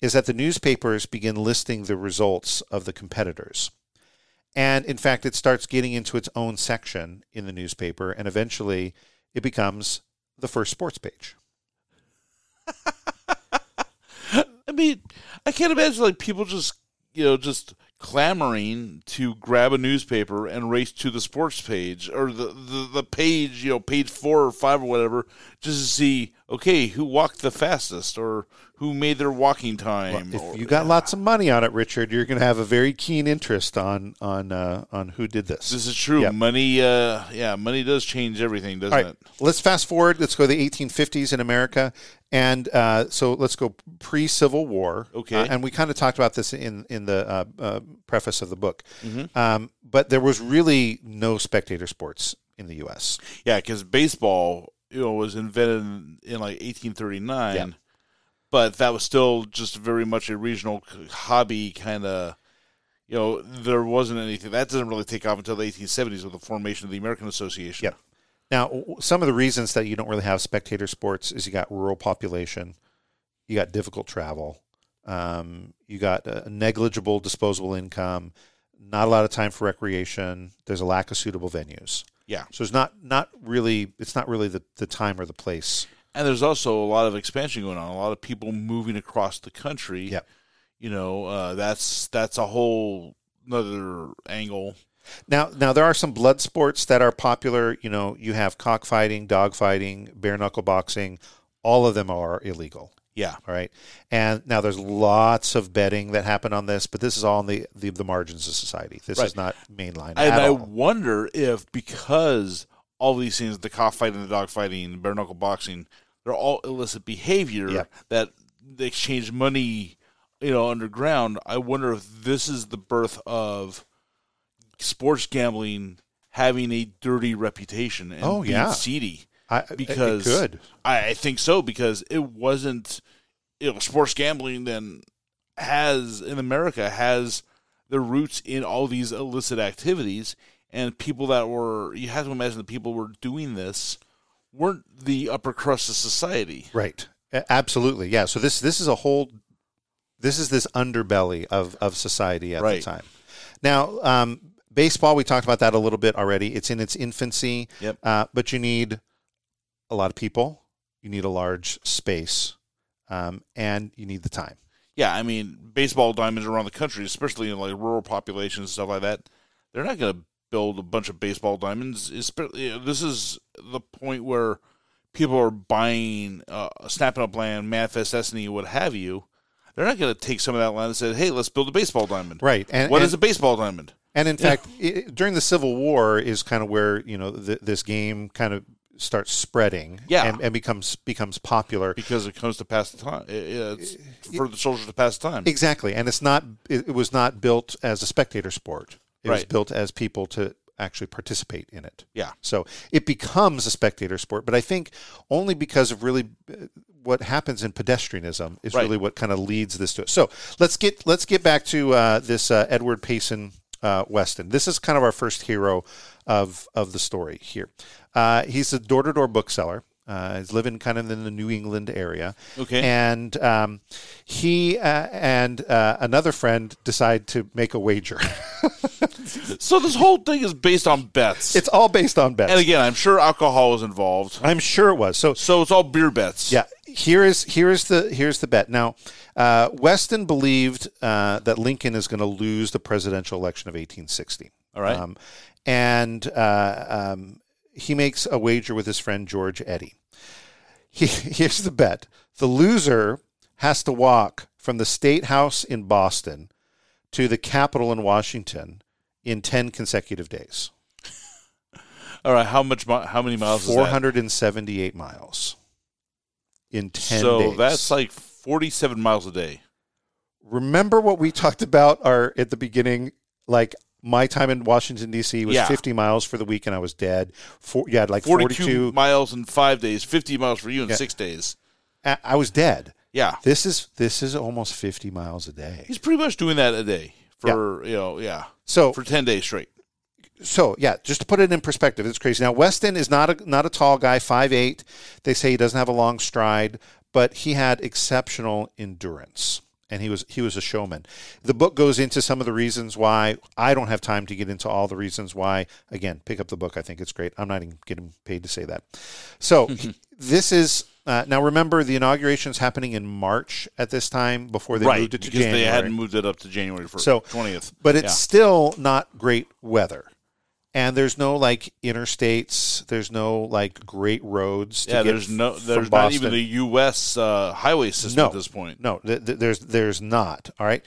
is that the newspapers begin listing the results of the competitors, and in fact, it starts getting into its own section in the newspaper, and eventually, it becomes the first sports page. I mean, I can't imagine like people just you know just clamoring to grab a newspaper and race to the sports page or the, the, the page, you know, page four or five or whatever, just to see, okay, who walked the fastest or who made their walking time. If or- you got lots of money on it, Richard, you're going to have a very keen interest on on uh, on who did this. this is true. Yep. Money, uh, yeah, money does change everything, doesn't right, it? let's fast forward. Let's go to the 1850s in America, and uh, so let's go pre-Civil War. Okay. Uh, and we kind of talked about this in in the uh, uh, preface of the book. Mm-hmm. Um, but there was really no spectator sports in the U.S. Yeah, because baseball, you know, was invented in, in like 1839, Yeah. but that was still just very much a regional hobby kind of. You know, there wasn't anything that doesn't really take off until the 1870s with the formation of the American Association. Yep. Now, some of the reasons that you don't really have spectator sports is you got rural population, you got difficult travel, um, you got negligible disposable income, not a lot of time for recreation. There's a lack of suitable venues. Yeah. So it's not not really it's not really the, the time or the place. And there's also a lot of expansion going on. A lot of people moving across the country. Yeah. You know, uh, that's that's a whole another angle. Now now there are some blood sports that are popular. You know, you have cockfighting, dogfighting, bare knuckle boxing. All of them are illegal. Yeah. All right. And now there's lots of betting that happen on this, but this is all on the, the, the margins of society. This Right. is not mainline And I all. wonder if because all these things, the cockfighting, the dogfighting, the bare knuckle boxing, they're all illicit behavior Yep. that they exchange money, you know, underground. I wonder if this is the birth of sports gambling having a dirty reputation and Oh, being yeah. seedy. I, because it could. I, I think so because it wasn't you know sports gambling then has in America has their roots in all these illicit activities and people that were you have to imagine the people were doing this weren't the upper crust of society. Right. Absolutely. Yeah. So this this is a whole this is this underbelly of, of society at Right. the time. Now, um, baseball, we talked about that a little bit already. It's in its infancy. Yep. Uh, but you need a lot of people, you need a large space, um, and you need the time. Yeah, I mean baseball diamonds around the country, especially in like rural populations and stuff like that, they're not going to build a bunch of baseball diamonds. Especially, this is the point where people are buying, uh, snapping up land, manifest destiny, what have you. They're not going to take some of that land and say, "Hey, let's build a baseball diamond." Right. And, What and, is a baseball diamond? And in fact, i during the Civil War is kind of where you know th- this game kind of starts spreading, Yeah. and, and becomes becomes popular. Because it comes to pass the time. It- It's for the soldiers to pass the time. Exactly, and it's not. It, it was not built as a spectator sport. It was built as people to actually participate in it. Yeah. So it becomes a spectator sport, but I think only because of really uh, what happens in pedestrianism is Right. really what kind of leads this to it. So let's get let's get back to uh, this uh, Edward Payson uh, Weston. This is kind of our first hero of of the story here. Uh, he's a door to door bookseller. Uh, he's living kind of in the New England area. Okay. And um, he uh, and uh, another friend decide to make a wager. So this whole thing is based on bets. it's all based on bets. and again, I'm sure alcohol was involved. I'm sure it was. So So it's all beer bets. Yeah, here is here is the here's the bet. Now, uh, Weston believed uh, that Lincoln is going to lose the presidential election of 1860. All right. um, and uh, um, he makes a wager with his friend George Eddy. He, here's the bet: the loser has to walk from the state house in Boston to the Capitol in Washington in 10 consecutive days. All right. How much? How many miles? 478 miles in 10 So days. that's like 47 miles a day. remember what we talked about our at the beginning like my time in Washington D.C. was Yeah. 50 miles for the week and I was dead. For, yeah, like 42 42. miles in five days. 50 miles for you in Yeah. six days. I I was dead. Yeah. This is this is almost 50 miles a day. He's pretty much doing that a day for you know yeah So for 10 days straight. So yeah, just to put it in perspective, it's crazy. Now Weston is not a not a tall guy, 5'8". They say he doesn't have a long stride, but he had exceptional endurance. And he was he was a showman. The book goes into some of the reasons why. I don't have time to get into all the reasons why. Again, pick up the book. I think it's great. I'm not even getting paid to say that. So this is uh, now. Remember, the inauguration's happening in March at this time before they right moved it to because January they hadn't moved it up to January first, So- 20th. but it's Yeah. still not great weather. And there's no like interstates. There's no like great roads. To yeah. get There's no there's not even the U.S. Uh, highway system no, at this point. No, th- th- there's there's not. All right,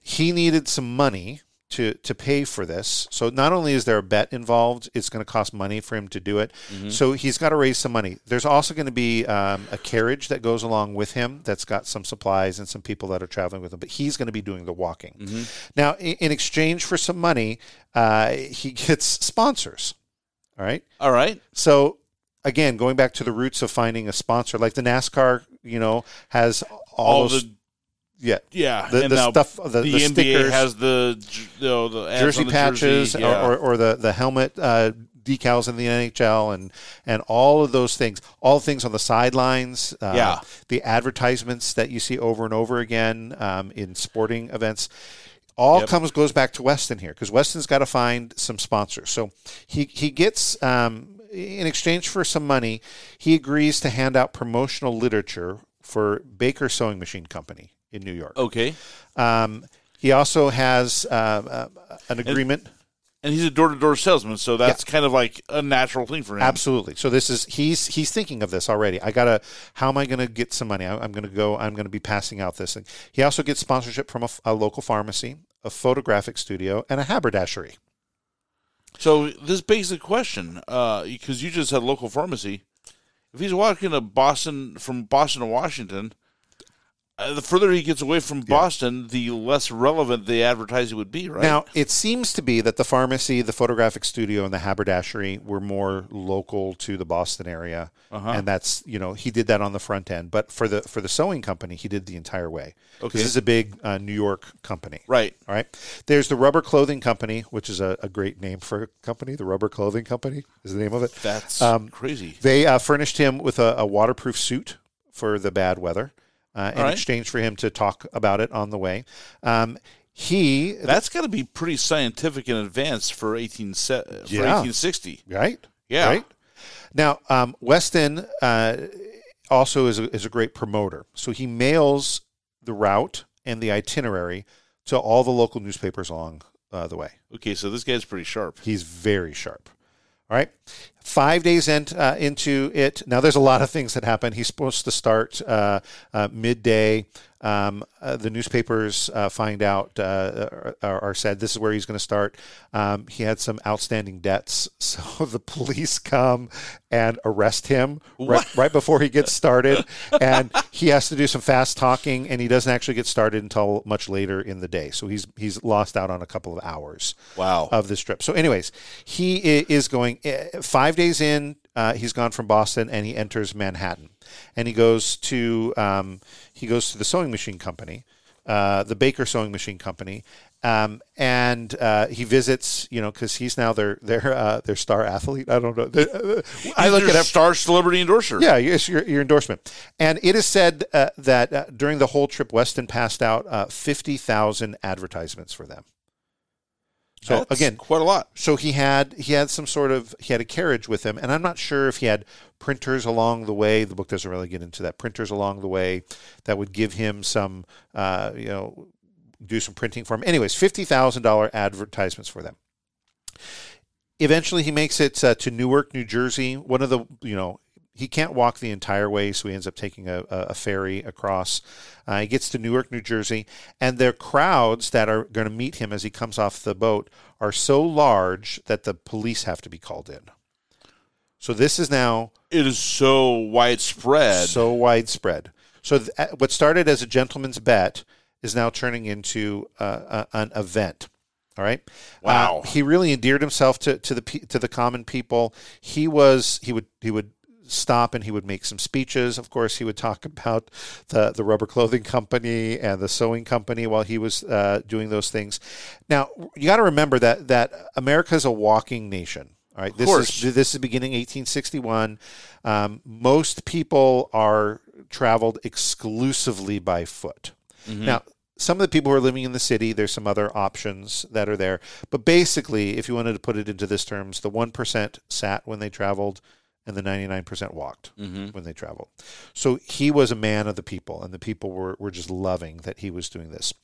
he needed some money to to pay for this. So not only is there a bet involved, it's going to cost money for him to do it. Mm-hmm. So he's got to raise some money. There's also going to be um, a carriage that goes along with him that's got some supplies and some people that are traveling with him. But he's going to be doing the walking. Mm-hmm. Now, in, in exchange for some money, uh, he gets sponsors. All right. All right. So again, going back to the roots of finding a sponsor, like the NASCAR, you know, has all, All those, the yeah, yeah, the, the stuff, the, the, the NBA stickers, has the you know, the jersey the patches, jersey, yeah. or, or, or the the helmet uh, decals in the NHL, and and all of those things, all things on the sidelines, uh, Yeah. the advertisements that you see over and over again um, in sporting events. All Yep. comes goes back to Weston here because Weston's got to find some sponsors. So he he gets um, in exchange for some money, he agrees to hand out promotional literature for Baker Sewing Machine Company in New York. okay. Um, he also has uh, uh, an agreement. And he's a door to door salesman, so that's kind of like a natural thing for him. Absolutely. So this is he's he's thinking of this already. I gotta. How am I going to get some money? I, I'm going to go. I'm going to be passing out this thing. He also gets sponsorship from a local pharmacy, a photographic studio, and a haberdashery. So this begs the question, uh, because you just said local pharmacy. If he's walking to Boston from Boston to Washington, uh, the further he gets away from Boston, the less relevant the advertising would be, right? Now, it seems to be that the pharmacy, the photographic studio, and the haberdashery were more local to the Boston area, Uh-huh. and that's you know he did that on the front end. But for the for the sewing company, he did the entire way. Okay. this is a big uh, New York company, right. All right. There's the Rubber Clothing Company, which is a, a great name for a company. The Rubber Clothing Company is the name of it. That's Um, crazy. They uh, furnished him with a, a waterproof suit for the bad weather uh, in right. exchange for him to talk about it on the way. Um, he That's got to be pretty scientific and advanced for eighteen se- for Yeah. eighteen sixty. right, Yeah. right. Now, um, Weston uh, also is a, is a great promoter, so he mails the route and the itinerary to all the local newspapers along uh, the way. Okay, so this guy's pretty sharp. He's very sharp. All right. Five days in, uh, into it. Now, there's a lot of things that happen. He's supposed to start uh, uh, midday. Um, uh, the newspapers uh, find out, uh, are, are said this is where he's going to start. Um, he had some outstanding debts. So the police come and arrest him right, right before he gets started. and he has to do some fast talking, and he doesn't actually get started until much later in the day. So he's, he's lost out on a couple of hours Wow. of this trip. So, anyways, he is going uh, five days in. uh, he's gone from Boston and he enters Manhattan, and he goes to um, he goes to the sewing machine company, uh, the Baker Sewing Machine Company, um, and uh, he visits, you know, because he's now their their uh, their star athlete. I don't know. Uh, I look at him. star celebrity endorser. Yeah, it's your, your endorsement. And it is said uh, that uh, during the whole trip, Weston passed out uh, 50,000 advertisements for them. So That's again, quite a lot. so he had he had some sort of he had a carriage with him, and I'm not sure if he had printers along the way. The book doesn't really get into that. Printers along the way that would give him some, uh, you know, do some printing for him. Anyways, fifty thousand dollar advertisements for them. Eventually, he makes it uh, to Newark, New Jersey. One of the you know he can't walk the entire way, so he ends up taking a, a ferry across. Uh, he gets to Newark, New Jersey, and the crowds that are going to meet him as he comes off the boat are so large that the police have to be called in. So this is now It is so widespread. so widespread. So th- uh, what started as a gentleman's bet is now turning into uh, a, an event. All right. Wow. Uh, he really endeared himself to, to the to the common people. He was he would he would stop and he would make some speeches. Of course, he would talk about the the rubber clothing company and the sewing company while he was uh, doing those things. Now you got to remember that that America is a walking nation. All right, this is this is beginning 1861. Um, most people are traveled exclusively by foot. Now, some of the people who are living in the city, there's some other options that are there. But basically, if you wanted to put it into this terms, the 1% sat when they traveled and the 99% walked when they traveled. So he was a man of the people, and the people were, were just loving that he was doing this.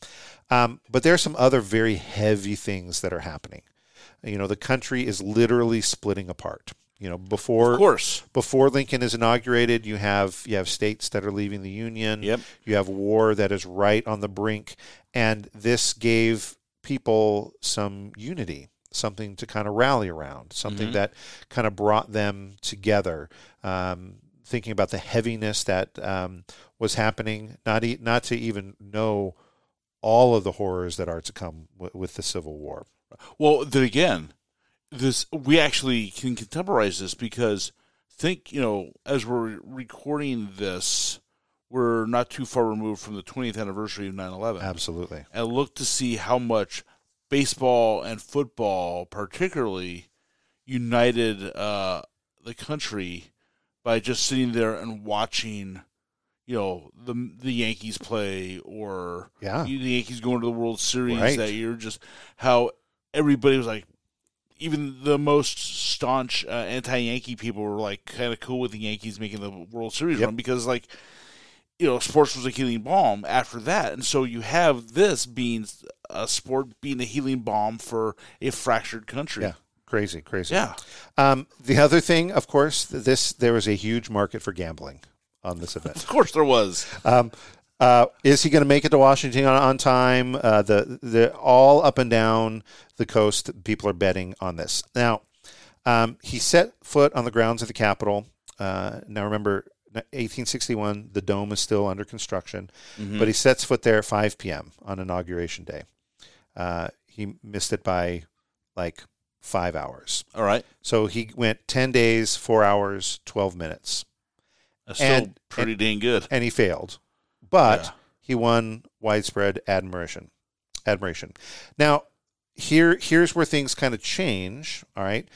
Um, but there are some other very heavy things that are happening. You know, the country is literally splitting apart. You know, before of course. before Lincoln is inaugurated, you have you have states that are leaving the Union. Yep. You have war that is right on the brink, and this gave people some unity, something to kind of rally around, something that kind of brought them together. Um, thinking about the heaviness that um, was happening, not e- not to even know all of the horrors that are to come w- with the Civil War. Well, then again, this we actually can contemporize this because think you know as we're recording this, we're not too far removed from the 20th anniversary of 9/11, Absolutely. and look to see how much baseball and football, particularly, united uh, the country by just sitting there and watching. You know the the Yankees play, or Yeah. the Yankees going to the World Series Right. that year. Just how everybody was like, even the most staunch uh, anti-Yankee people were like kind of cool with the Yankees making the World Series Yep. run because like you know sports was a healing balm after that, and so you have this being a sport being a healing balm for a fractured country. Yeah. Crazy, crazy. Yeah. Um, the other thing, of course, this there was a huge market for gambling on this event. Of course there was. Um, uh, is he going to make it to Washington on, on time? Uh, the the all up and down the coast, people are betting on this. Now, um, he set foot on the grounds of the Capitol. Uh, now, remember, 1861, the dome is still under construction, but he sets foot there at 5 p.m. on inauguration day. Uh, he missed it by like five hours. All right. So he went 10 days, four hours, 12 minutes That's still And- pretty dang good. and he failed, but Yeah. he won widespread admiration. Admiration. Now, here here's where things kind of change. All right,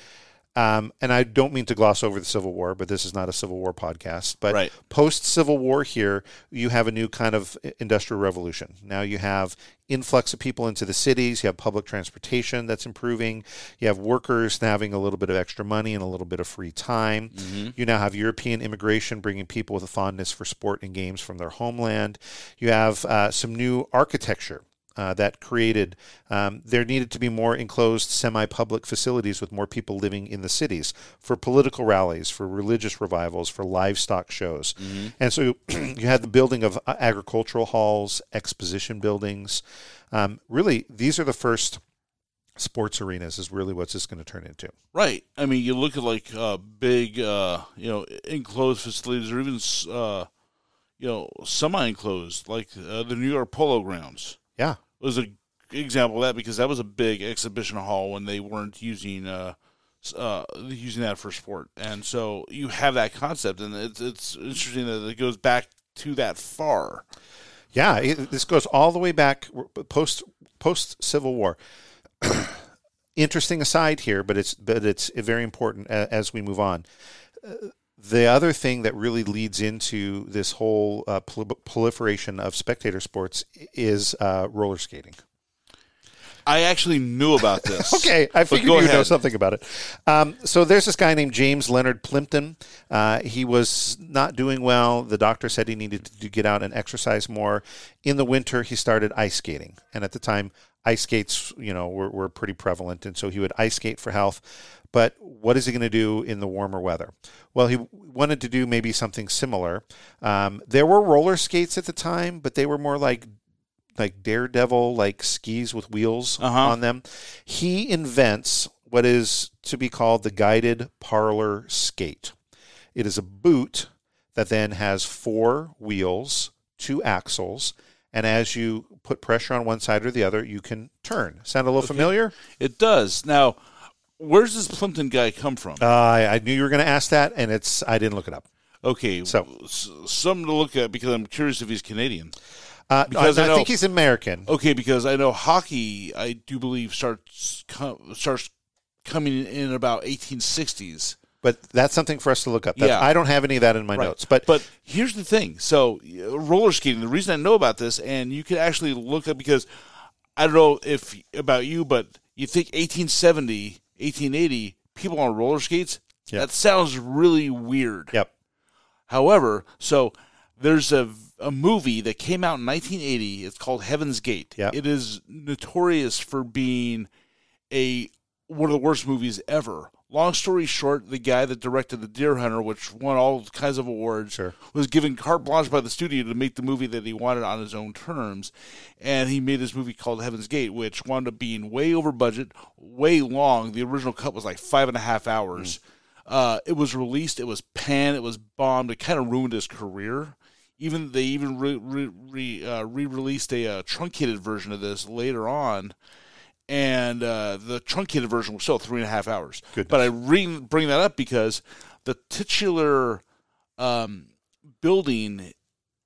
um, and I don't mean to gloss over the Civil War, but this is not a Civil War podcast. But Right. post Civil War, here you have a new kind of industrial revolution. Now you have influx of people into the cities. You have public transportation that's improving. You have workers having a little bit of extra money and a little bit of free time. You now have European immigration bringing people with a fondness for sport and games from their homeland. You have uh, some new architecture. Uh, that created, um, there needed to be more enclosed semi public facilities with more people living in the cities for political rallies, for religious revivals, for livestock shows. And so you had the building of uh, agricultural halls, exposition buildings. Um, really, these are the first sports arenas, is really what's this going to turn into. Right. I mean, you look at like uh, big, uh, you know, enclosed facilities, or even uh, you know, semi-enclosed, like uh, the New York Polo Grounds Yeah. Was a example of that because that was a big exhibition hall when they weren't using uh, uh, using that for sport, and so you have that concept, and it's it's interesting that it goes back to that far. Yeah, it, this goes all the way back post post Civil War. Interesting aside here, but it's but it's very important as we move on. The other thing that really leads into this whole uh, proliferation of spectator sports is uh, roller skating. I actually knew about this. okay, I figured you would know something about it. Um, so there's this guy named James Leonard Plimpton. Uh, he was not doing well. The doctor said he needed to get out and exercise more. In the winter, he started ice skating, and at the time, ice skates, you know, were, were pretty prevalent, and so he would ice skate for health. But what is he going to do in the warmer weather? Well, he wanted to do maybe something similar. Um, there were roller skates at the time, but they were more like like daredevil like skis with wheels uh-huh. on them. He invents what is to be called the guided parlor skate. It is a boot that then has four wheels, two axles, and as you put pressure on one side or the other, you can turn. Sound a little okay. familiar? It does. Now, where's this Plimpton guy come from? Uh, I, I knew you were going to ask that, and it's I didn't look it up. Okay, so something to look at because I'm curious if he's Canadian. Uh, because I, I, know, think he's American. Okay, because I know hockey, I do believe starts com, starts coming in about 1860s. But that's something for us to look up. Yeah. I don't have any of that in my right. notes. But but here's the thing. So uh, roller skating. The reason I know about this, and you can actually look up because I don't know if about you, but you think 1870, 1880, people on roller skates. Yep. That sounds really weird. Yep. However, so there's a a movie that came out in 1980. It's called Heaven's Gate. Yep. It is notorious for being a one of the worst movies ever. Long story short, the guy that directed The Deer Hunter, which won all kinds of awards, sure. was given carte blanche by the studio to make the movie that he wanted on his own terms. And he made this movie called Heaven's Gate, which wound up being way over budget, way long. The original cut was like five and a half hours. Mm. Uh, it was released, it was panned, it was bombed. It kind of ruined his career even they even re re, re, uh, released a uh, truncated version of this later on, and uh, the truncated version was still three and a half hours. Goodness. But I re- bring that up because the titular um, building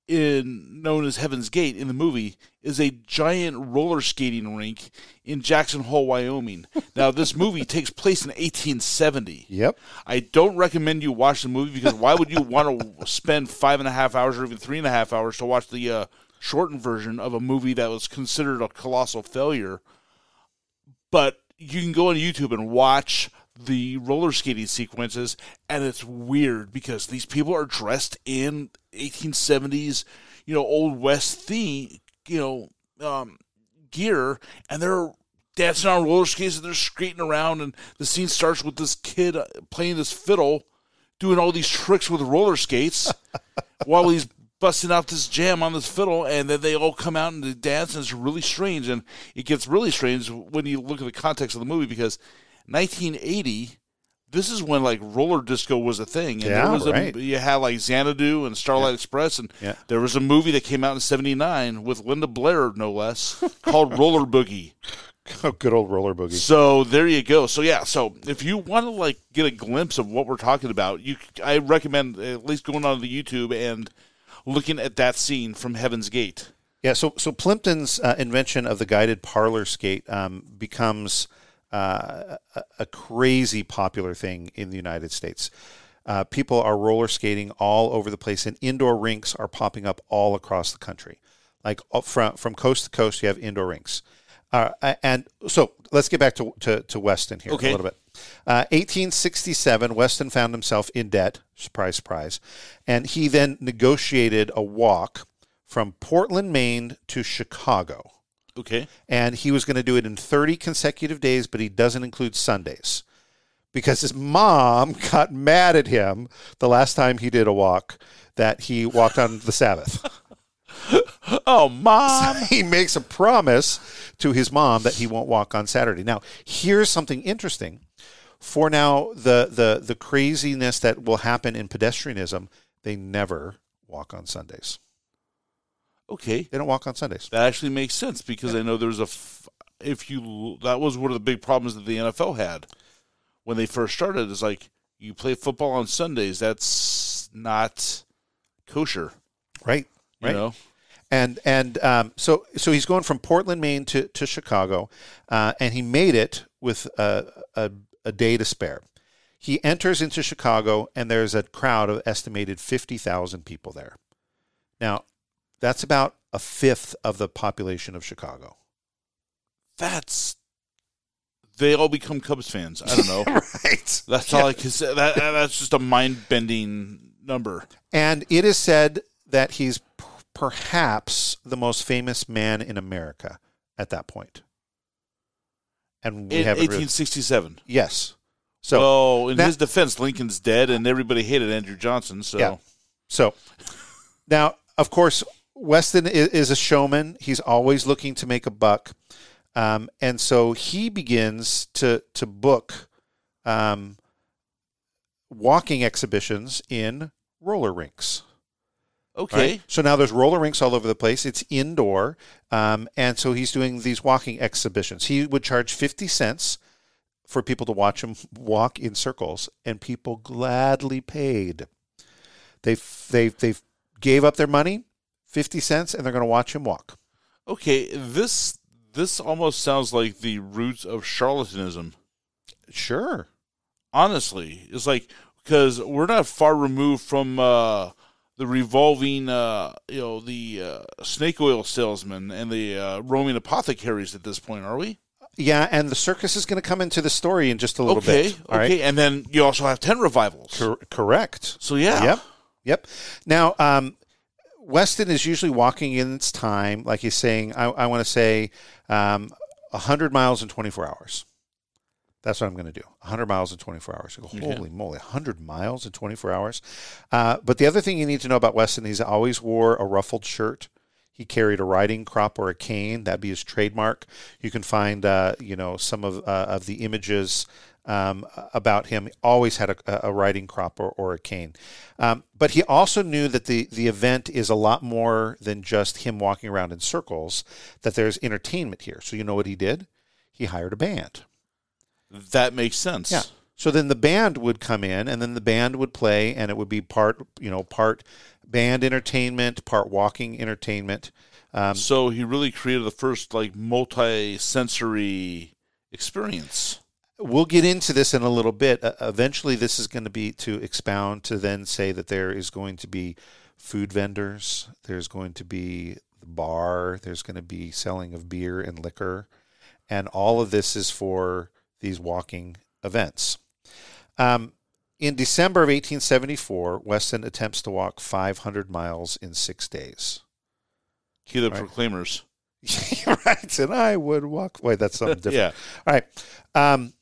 in known as Heaven's Gate in the movie is a giant roller skating rink in Jackson Hole, Wyoming. now, this movie takes place in 1870. Yep. I don't recommend you watch the movie because why would you want to spend five and a half hours or even three and a half hours to watch the uh, shortened version of a movie that was considered a colossal failure? But you can go on YouTube and watch the roller skating sequences, and it's weird because these people are dressed in 1870s, you know, old west theme, you know, um, gear, and they're dancing on roller skates and they're skating around, and the scene starts with this kid uh, playing this fiddle, doing all these tricks with roller skates, while he's busting out this jam on this fiddle, and then they all come out and they dance, and it's really strange, and it gets really strange when you look at the context of the movie because 1980 this is when like roller disco was a thing. And yeah, there was right. A, you had like Xanadu and Starlight yeah. Express, and yeah. there was a movie that came out in '79 with Linda Blair, no less, called Roller Boogie. Oh, good old roller boogie. So there you go. So yeah. So if you want to like get a glimpse of what we're talking about, you I recommend at least going on the YouTube and looking at that scene from Heaven's Gate. Yeah. So so Plimpton's uh, invention of the guided parlor skate um, becomes uh, a, a, crazy popular thing in the United States. Uh, people are roller skating all over the place, and indoor rinks are popping up all across the country. Like from from coast to coast, you have indoor rinks. Uh, and so let's get back to, to, to Weston here okay. a little bit. Uh, 1867, Weston found himself in debt. Surprise, surprise. And he then negotiated a walk from Portland, Maine to Chicago. Okay. And he was going to do it in 30 consecutive days, but he doesn't include Sundays because his mom got mad at him the last time he did a walk that he walked on the Sabbath. oh, mom. So he makes a promise to his mom that he won't walk on Saturday. Now, here's something interesting. For now, the, the, the craziness that will happen in pedestrianism, they never walk on Sundays. Okay. They don't walk on Sundays. That actually makes sense because I know there's a. F- if you that was one of the big problems that the NFL had when they first started is like you play football on Sundays. That's not kosher, right? You right. know, and and um, so so he's going from Portland, Maine to to Chicago, uh, and he made it with a, a a day to spare. He enters into Chicago, and there's a crowd of estimated fifty thousand people there. Now, that's about a fifth of the population of Chicago. that's they all become Cubs fans. I don't know. right. That's all I can say. That, that's just a mind bending number. And it is said that he's perhaps the most famous man in America at that point. And we In have 1867. yes. So well, in that- his defense, Lincoln's dead, and everybody hated Andrew Johnson. So Yeah. So now, of course, Weston is a showman. He's always looking to make a buck, um, and so he begins to to book um, walking exhibitions in roller rinks. Okay, Right? So now there's roller rinks all over the place. It's indoor, um, and so he's doing these walking exhibitions. He would charge fifty cents for people to watch him walk in circles, and people gladly paid. They they they gave up their money, fifty cents, and they're going to watch him walk. okay. This this almost sounds like the roots of charlatanism. Sure. honestly it's like because we're not far removed from uh, the revolving uh, you know the uh, snake oil salesman and the uh, roaming apothecaries at this point are we Yeah, and the circus is going to come into the story in just a little okay bit. all okay right? and then you also have 10 revivals Cor- correct. so yeah Yep. Yep. Now, um, Weston is usually walking in its time, like he's saying, I, I want to say um, 100 miles in 24 hours. That's what I'm going to do. 100 miles in 24 hours. You go, holy moly, 100 miles in 24 hours. Uh, but the other thing you need to know about Weston, he's always wore a ruffled shirt. He carried a riding crop or a cane. That'd be his trademark. You can find, uh, you know, some of uh, of the images um, about him. He always had a, a riding crop or, or a cane. Um, but he also knew that the the event is a lot more than just him walking around in circles. That there's entertainment here. So you know what he did? He hired a band. That makes sense Yeah. So then the band would come in, and then the band would play, and it would be part, you know, part band entertainment, part walking entertainment. Um, so he really created the first like multi-sensory experience we'll get into this in a little bit. Uh, eventually, this is going to be to expound to then say that there is going to be food vendors, there's going to be the bar, there's going to be selling of beer and liquor, and all of this is for these walking events. Um, in December of 1874, Weston attempts to walk 500 miles in six days. cue the Right. proclaimers right, and I would walk. Wait, that's something different. yeah All right. Um,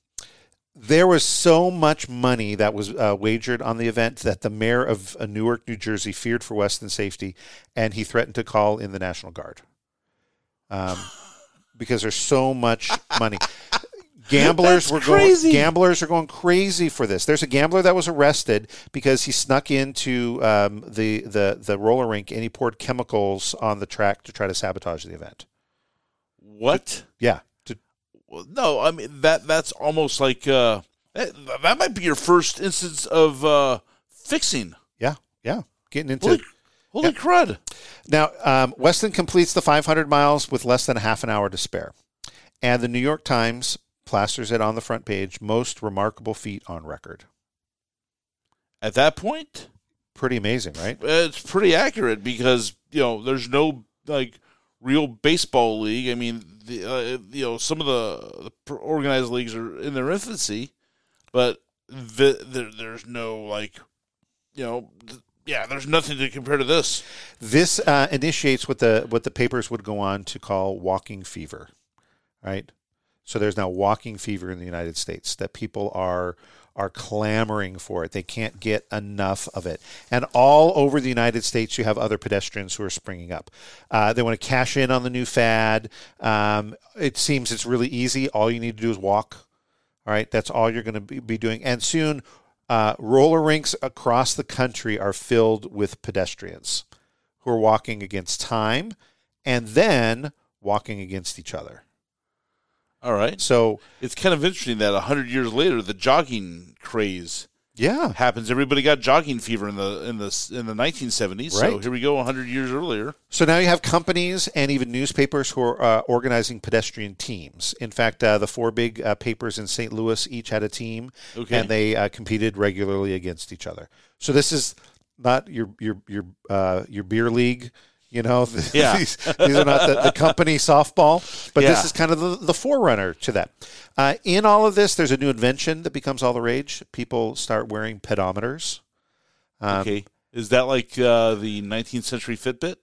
there was so much money that was uh, wagered on the event that the mayor of uh, Newark, New Jersey, feared for Weston's safety, and he threatened to call in the National Guard um, because there's so much money. Gamblers That's were crazy. going. Gamblers are going crazy for this. There's a gambler that was arrested because he snuck into um, the the the roller rink and he poured chemicals on the track to try to sabotage the event. what Yeah, to Well, no, I mean that that's almost like uh, that, that might be your first instance of uh, fixing. Yeah, yeah. Getting into Holy, holy Yeah. crud! now, um, Weston completes the 500 miles with less than a half an hour to spare, and the New York Times plasters it on the front page: most remarkable feat on record. At that point, Pretty amazing, right? it's pretty accurate because you know there's no like real baseball league. I mean, the uh, you know some of the, the organized leagues are in their infancy, but the, there, there's no like you know th- yeah, there's nothing to compare to this. This uh, initiates what the what the papers would go on to call walking fever, right? So there's now walking fever in the United States that people are are clamoring for it. They can't get enough of it, and all over the United States, you have other pedestrians who are springing up. Uh, they want to cash in on the new fad. Um, it seems it's really easy. All you need to do is walk. All right, that's all you're going to be, be doing, and soon. Uh, roller rinks across the country are filled with pedestrians who are walking against time and then walking against each other. All right. So It's kind of interesting that hundred years later, the jogging craze yeah, happens. Everybody got jogging fever in the in the in the 1970s. right. So here we go, hundred years earlier. So now you have companies and even newspapers who are uh, organizing pedestrian teams. In fact, uh, the four big uh, papers in St. Louis each had a team, Okay. and they uh, competed regularly against each other. So this is not your your your uh, your beer league. You know, Yeah. these, these are not the, the company softball, but Yeah. this is kind of the, the forerunner to that. Uh, in all of this, there's a new invention that becomes all the rage. People start wearing pedometers. Um, okay, is that like uh, the 19th century Fitbit?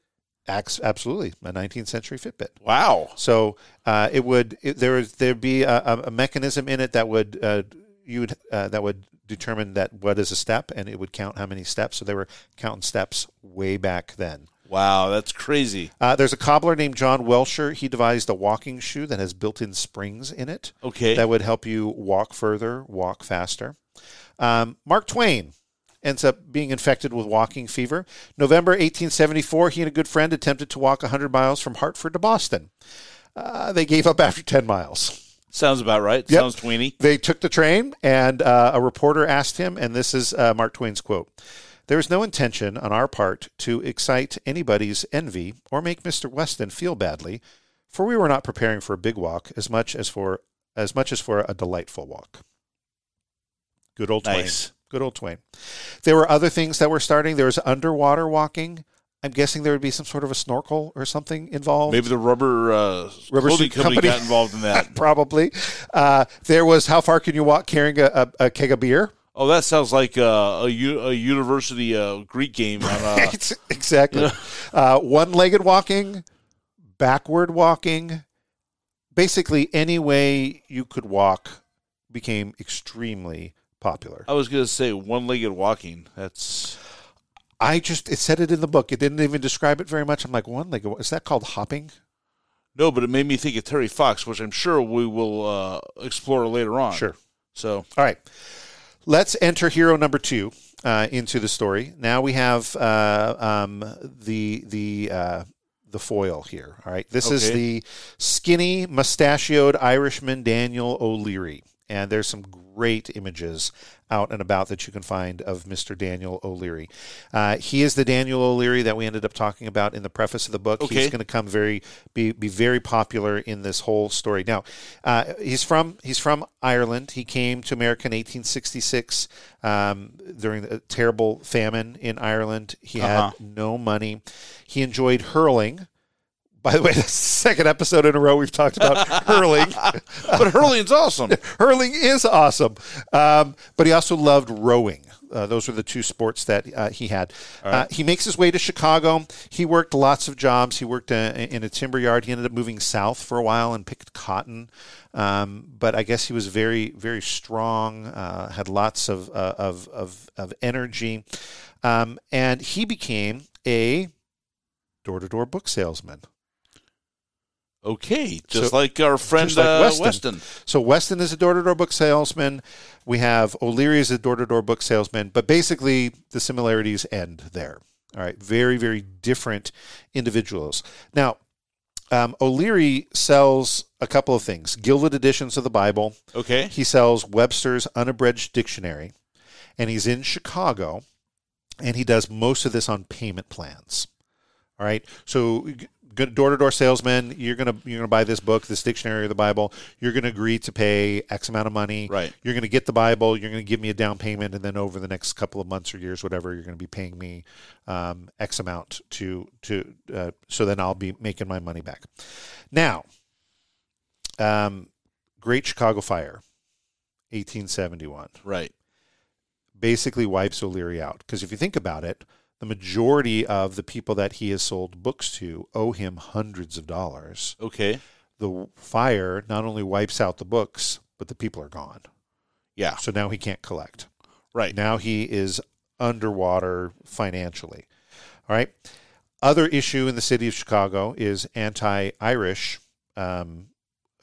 Absolutely, a 19th century Fitbit. Wow. So uh, it would it, there there'd be a, a- a mechanism in it that would uh, you would uh, that would determine that what is a step and it would count how many steps. So they were counting steps way back then. Wow, that's crazy. Uh, there's a cobbler named John Welsher. He devised a walking shoe that has built-in springs in it Okay. that would help you walk further, walk faster. Um, Mark Twain ends up being infected with walking fever. November 1874, he and a good friend attempted to walk 100 miles from Hartford to Boston. Uh, they gave up after 10 miles. Sounds about right. Yep. Sounds tweeny. They took the train, and uh, a reporter asked him, and this is uh, Mark Twain's quote There is no intention on our part to excite anybody's envy or make Mr. Weston feel badly, for we were not preparing for a big walk as much as for as much as for a delightful walk. Good old Nice. Twain. Good old Twain. There were other things that were starting. There was underwater walking. I'm guessing there would be some sort of a snorkel or something involved. Maybe the rubber uh, Rubber company, company. got involved in that. Probably. Uh, there was how far can you walk carrying a, a, a keg of beer? Oh, that sounds like uh, a, a university uh, Greek game on uh, Right, exactly. Uh, one-legged walking, backward walking, basically any way you could walk became extremely popular. I was going to say one-legged walking. That's I just it said it in the book. It didn't even describe it very much. I'm like one-legged. Is that called hopping? no, but it made me think of Terry Fox, which I'm sure we will uh, explore later on. Sure. So All right. Let's enter hero number two uh, into the story. Now we have uh, um, the the uh, the foil here. All right. This is the skinny, mustachioed Irishman Daniel O'Leary, and there's some great images out and about that you can find of Mr. Daniel O'Leary. Uh, he is the Daniel O'Leary that we ended up talking about in the preface of the book. Okay. He's going to come very be be very popular in this whole story. Now, uh, he's from he's from Ireland. He came to America in 1866 um, during the terrible famine in Ireland. He Uh-huh. had no money. He enjoyed hurling. By the way, the second episode in a row we've talked about hurling. but hurling's awesome. hurling is awesome. Um, but he also loved rowing. Uh, those were the two sports that uh, he had. Uh, he makes his way to Chicago. He worked lots of jobs. He worked uh, in a timber yard. He ended up moving south for a while and picked cotton. Um, but I guess he was very, very strong. Uh, had lots of uh, of, of of energy, um, and he became a door to door book salesman. Okay, just So- like our friend like uh, Weston. Weston. So Weston is a door-to-door book salesman. We have O'Leary as a door-to-door book salesman, but basically the similarities end there. All right, very very different individuals. Now, um, O'Leary sells a couple of things: gilded editions of the Bible. Okay. He sells Webster's Unabridged Dictionary, and he's in Chicago, and he does most of this on payment plans. All right, so good door-to-door salesman. You're gonna you're gonna buy this book, this dictionary of the Bible. You're gonna agree to pay X amount of money. Right. You're gonna get the Bible. You're gonna give me a down payment, and then over the next couple of months or years, whatever, you're gonna be paying me um, X amount to to uh, so then I'll be making my money back. Now, um, Great Chicago Fire, 1871 Right. basically wipes O'Leary out. Because if you think about it, the majority of the people that he has sold books to owe him hundreds of dollars. Okay. The fire not only wipes out the books, but the people are gone. Yeah. So now he can't collect. Right. Now he is underwater financially. All right. Other issue in the city of Chicago is anti-Irish um,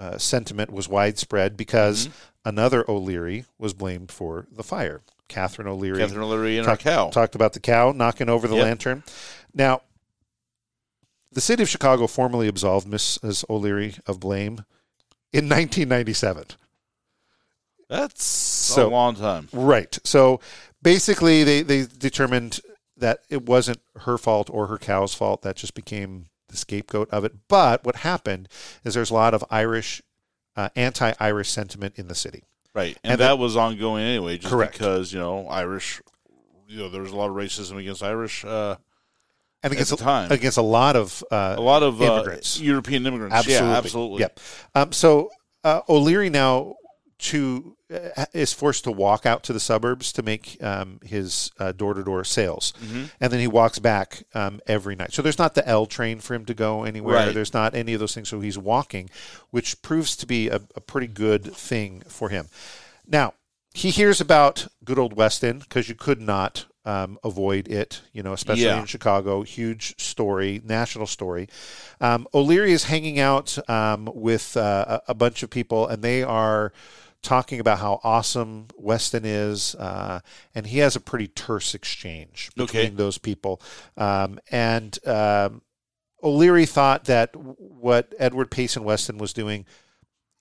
uh, sentiment was widespread because Mm-hmm. another O'Leary was blamed for the fire. Catherine O'Leary. Catherine O'Leary and talk- cow. Talked about the cow knocking over the Yep. lantern. Now, the city of Chicago formally absolved Mrs. O'Leary of blame in 1997. That's a long time. Right. So basically, they, they determined that it wasn't her fault or her cow's fault. That just became the scapegoat of it. But what happened is there's a lot of Irish, uh, anti Irish sentiment in the city. Right. And, And that that- was ongoing anyway, just Correct. because, you know, Irish, you know, there was a lot of racism against Irish. Uh, And At against, the time. against a lot of uh, a lot of uh, immigrants. European immigrants. Absolutely. Yeah, absolutely. Yep. Um, so uh, O'Leary now to uh, is forced to walk out to the suburbs to make um, his door to door sales, Mm-hmm. and then he walks back um, every night. So there's not the L train for him to go anywhere. Right. There's not any of those things. So he's walking, which proves to be a, a pretty good thing for him. Now he hears about good old Weston because you could not um, avoid it, you know, especially Yeah. in Chicago. Huge story, national story. Um, O'Leary is hanging out um, with uh, a, a bunch of people, and they are talking about how awesome Weston is, uh, and he has a pretty terse exchange between Okay. those people. Um, and um, O'Leary thought that what Edward Payson Weston was doing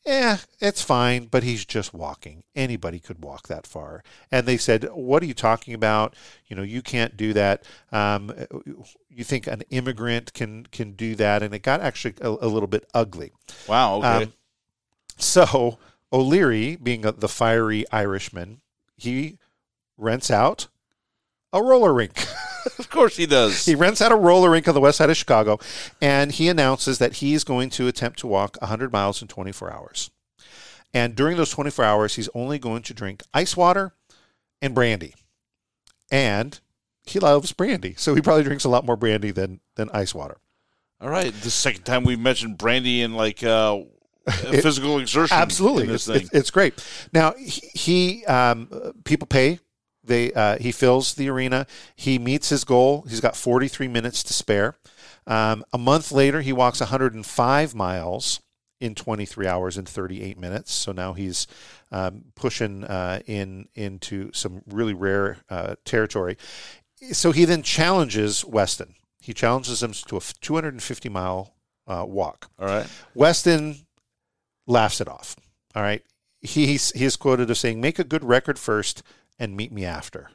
yeah, it's fine, but he's just walking. Anybody could walk that far. And they said, What are you talking about? You know, you can't do that. Um, you think an immigrant can can do that? And it got actually a, a little bit ugly. Wow. Okay. Um, so O'Leary, being a, the fiery Irishman, he rents out a roller rink. of course he does. He rents out a roller rink on the west side of Chicago, and he announces that he's going to attempt to walk 100 miles in 24 hours. And during those 24 hours, he's only going to drink ice water and brandy. And he loves brandy, so he probably drinks a lot more brandy than, than ice water. All right. The second time we mentioned brandy and like uh, physical exertion. Absolutely, In this it's, thing. it's, it's great. Now he, he um, people pay. They uh, he fills the arena. He meets his goal. He's got 43 minutes to spare. Um, a month later, he walks 105 miles in 23 hours and 38 minutes. So now he's um, pushing uh, in into some really rare uh, territory. So he then challenges Weston. He challenges him to a 250 mile uh, walk. All right. Weston laughs it off. All right. He's, he is quoted as saying, make a good record first and meet me after.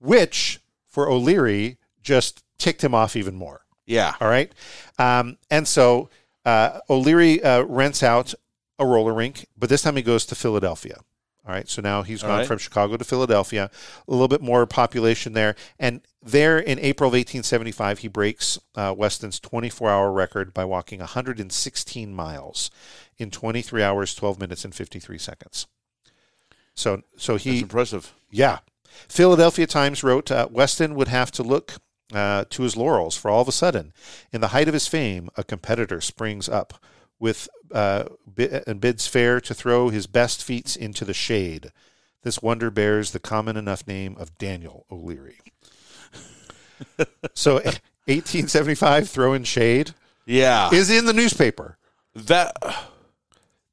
Which, for O'Leary, just ticked him off even more. Yeah. All right. Um, and so uh, O'Leary uh, rents out a roller rink, but this time he goes to Philadelphia. All right. So now he's All gone right. from Chicago to Philadelphia, a little bit more population there. And there in April of 1875, he breaks uh, Weston's 24 hour record by walking 116 miles in 23 hours, 12 minutes, and 53 seconds. So, so he That's impressive. yeah. Philadelphia Times wrote uh, Weston would have to look uh, to his laurels, for all of a sudden, in the height of his fame, a competitor springs up with uh, and bids fair to throw his best feats into the shade. This wonder bears the common enough name of Daniel O'Leary. so, 1875, throw in shade Yeah. is in the newspaper that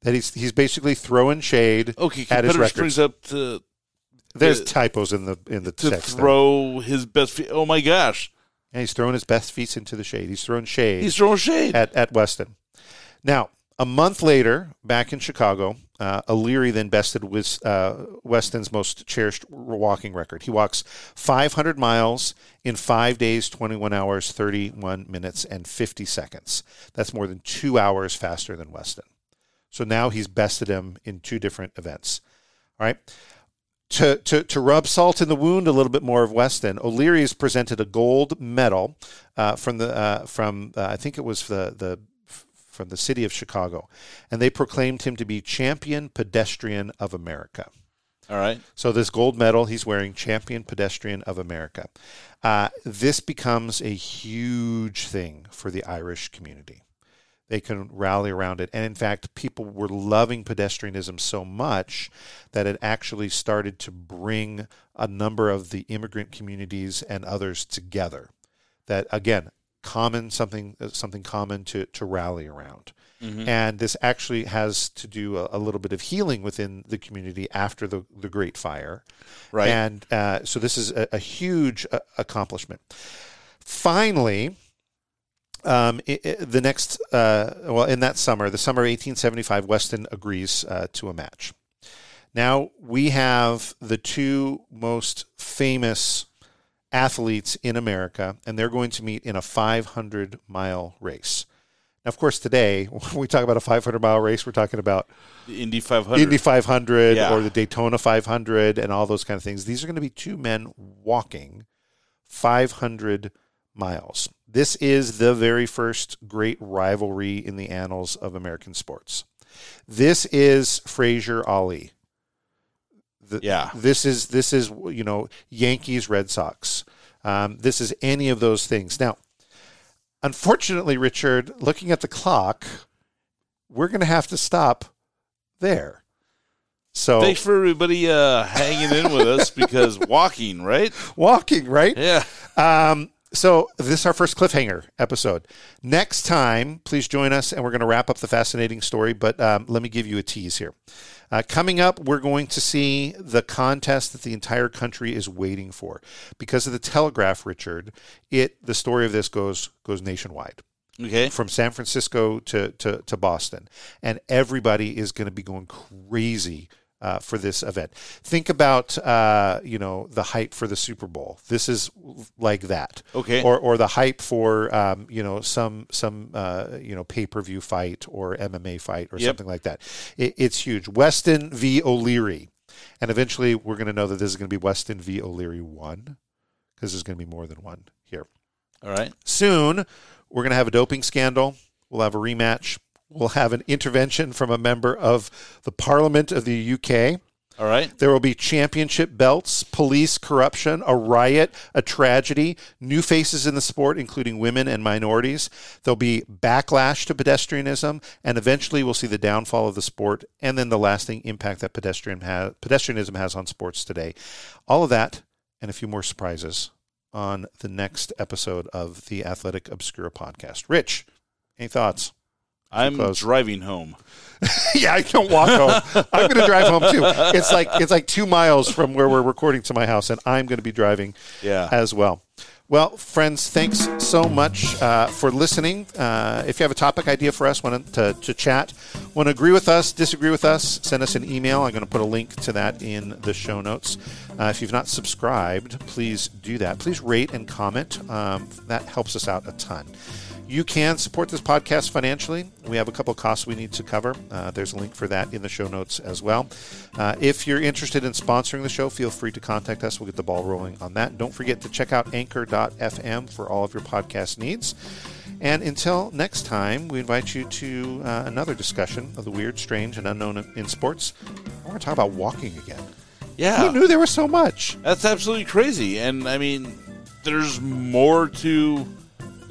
that he's he's basically throwing shade okay? at his records. springs up to There's uh, typos in the in the to text. throw his best. Fe- oh my gosh, And he's throwing his best feet into the shade. He's throwing shade he's throwing shade. at, at Weston. Now, a month later, back in Chicago, uh, O'Leary then bested Wis- uh, Weston's most cherished walking record. He walks 500 miles in five days, 21 hours, 31 minutes, and 50 seconds. That's more than two hours faster than Weston. So now he's bested him in two different events. All right. To, to, to rub salt in the wound a little bit more of Weston, O'Leary has presented a gold medal uh, from the uh, from uh, I think it was the the from the city of Chicago, and they proclaimed him to be champion pedestrian of America. All right. So this gold medal he's wearing, champion pedestrian of America. Uh, this becomes a huge thing for the Irish community. They can rally around it, and in fact, people were loving pedestrianism so much that it actually started to bring a number of the immigrant communities and others together. That again, common something something common to to rally around. And this actually has to do a, a little bit of healing within the community after the, the Great Fire. Right. And uh, so this is a, a huge uh, accomplishment. Finally, um, i i the next, uh, well, in that summer, the summer of 1875, Weston agrees uh, to a match. Now we have the two most famous athletes in America, and they're going to meet in a 500 mile race. Now, of course, today when we talk about a 500 mile race, we're talking about The Indy 500. Indy 500 Yeah. or the Daytona 500 and all those kind of things. These are going to be two men walking 500 miles. This is the very first great rivalry in the annals of American sports. This is Frazier Ali. The- Yeah. This is this is you know Yankees Red Sox. Um, this is any of those things. Now, unfortunately, Richard, looking at the clock, we're going to have to stop there. So Thanks for everybody uh, hanging in with us because walking, right? walking, right? Yeah. Um, so this is our first cliffhanger episode. Next time, please join us, and we're going to wrap up the fascinating story. But um, let me give you a tease here. Uh, coming up, we're going to see the contest that the entire country is waiting for because of the Telegraph, Richard. It the story of this goes goes nationwide Okay. from San Francisco to, to, to Boston. And everybody is going to be going crazy uh, for this event. Think about, uh, you know, the hype for the Super Bowl. This is like that. Okay. Or, or the hype for, um, you know, some, some uh, you know, pay-per-view fight or MMA fight or Yep. something like that. It, it's huge. Weston v. O'Leary. And eventually we're going to know that this is going to be Weston v. O'Leary 1 because there's going to be more than one here All right. soon we're going to have a doping scandal we'll have a rematch we'll have an intervention from a member of the parliament of the uk All right. there will be championship belts police corruption a riot a tragedy new faces in the sport including women and minorities there'll be backlash to pedestrianism and eventually we'll see the downfall of the sport and then the lasting impact that pedestrian ha- pedestrianism has on sports today all of that and a few more surprises on the next episode of the Athletic Obscura podcast. Rich, any thoughts? I'm close. driving home. yeah, I don't walk home. I'm going to drive home too. It's like it's like two miles from where we're recording to my house, and I'm going to be driving Yeah. as well. Well, friends, thanks so much uh, for listening. Uh, if you have a topic idea for us, want to, to chat, want to agree with us, disagree with us, send us an email. I'm going to put a link to that in the show notes. Uh, if you've not subscribed, please do that. Please rate and comment. Um, that helps us out a ton. You can support this podcast financially. We have a couple of costs we need to cover. Uh, there's a link for that in the show notes as well. Uh, if you're interested in sponsoring the show, feel free to contact us. We'll get the ball rolling on that. Don't forget to check out anchor.fm for all of your podcast needs. And until next time, we invite you to uh, another discussion of the weird, strange, and unknown in- in sports. We're going to talk about walking again. Yeah. Who knew there was so much? That's absolutely crazy. And I mean, there's more to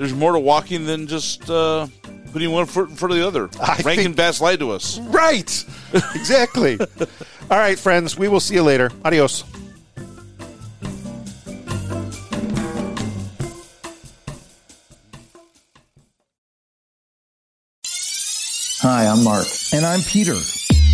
there's more to walking than just uh, putting one foot in front of the other. I Rankin think- Bass lied to us. Right. exactly. All right, friends. We will see you later. Adios. Hi, I'm Mark. And I'm Peter.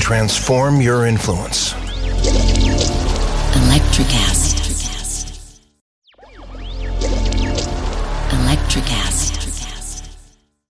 Transform your influence. Electricast. Electricast.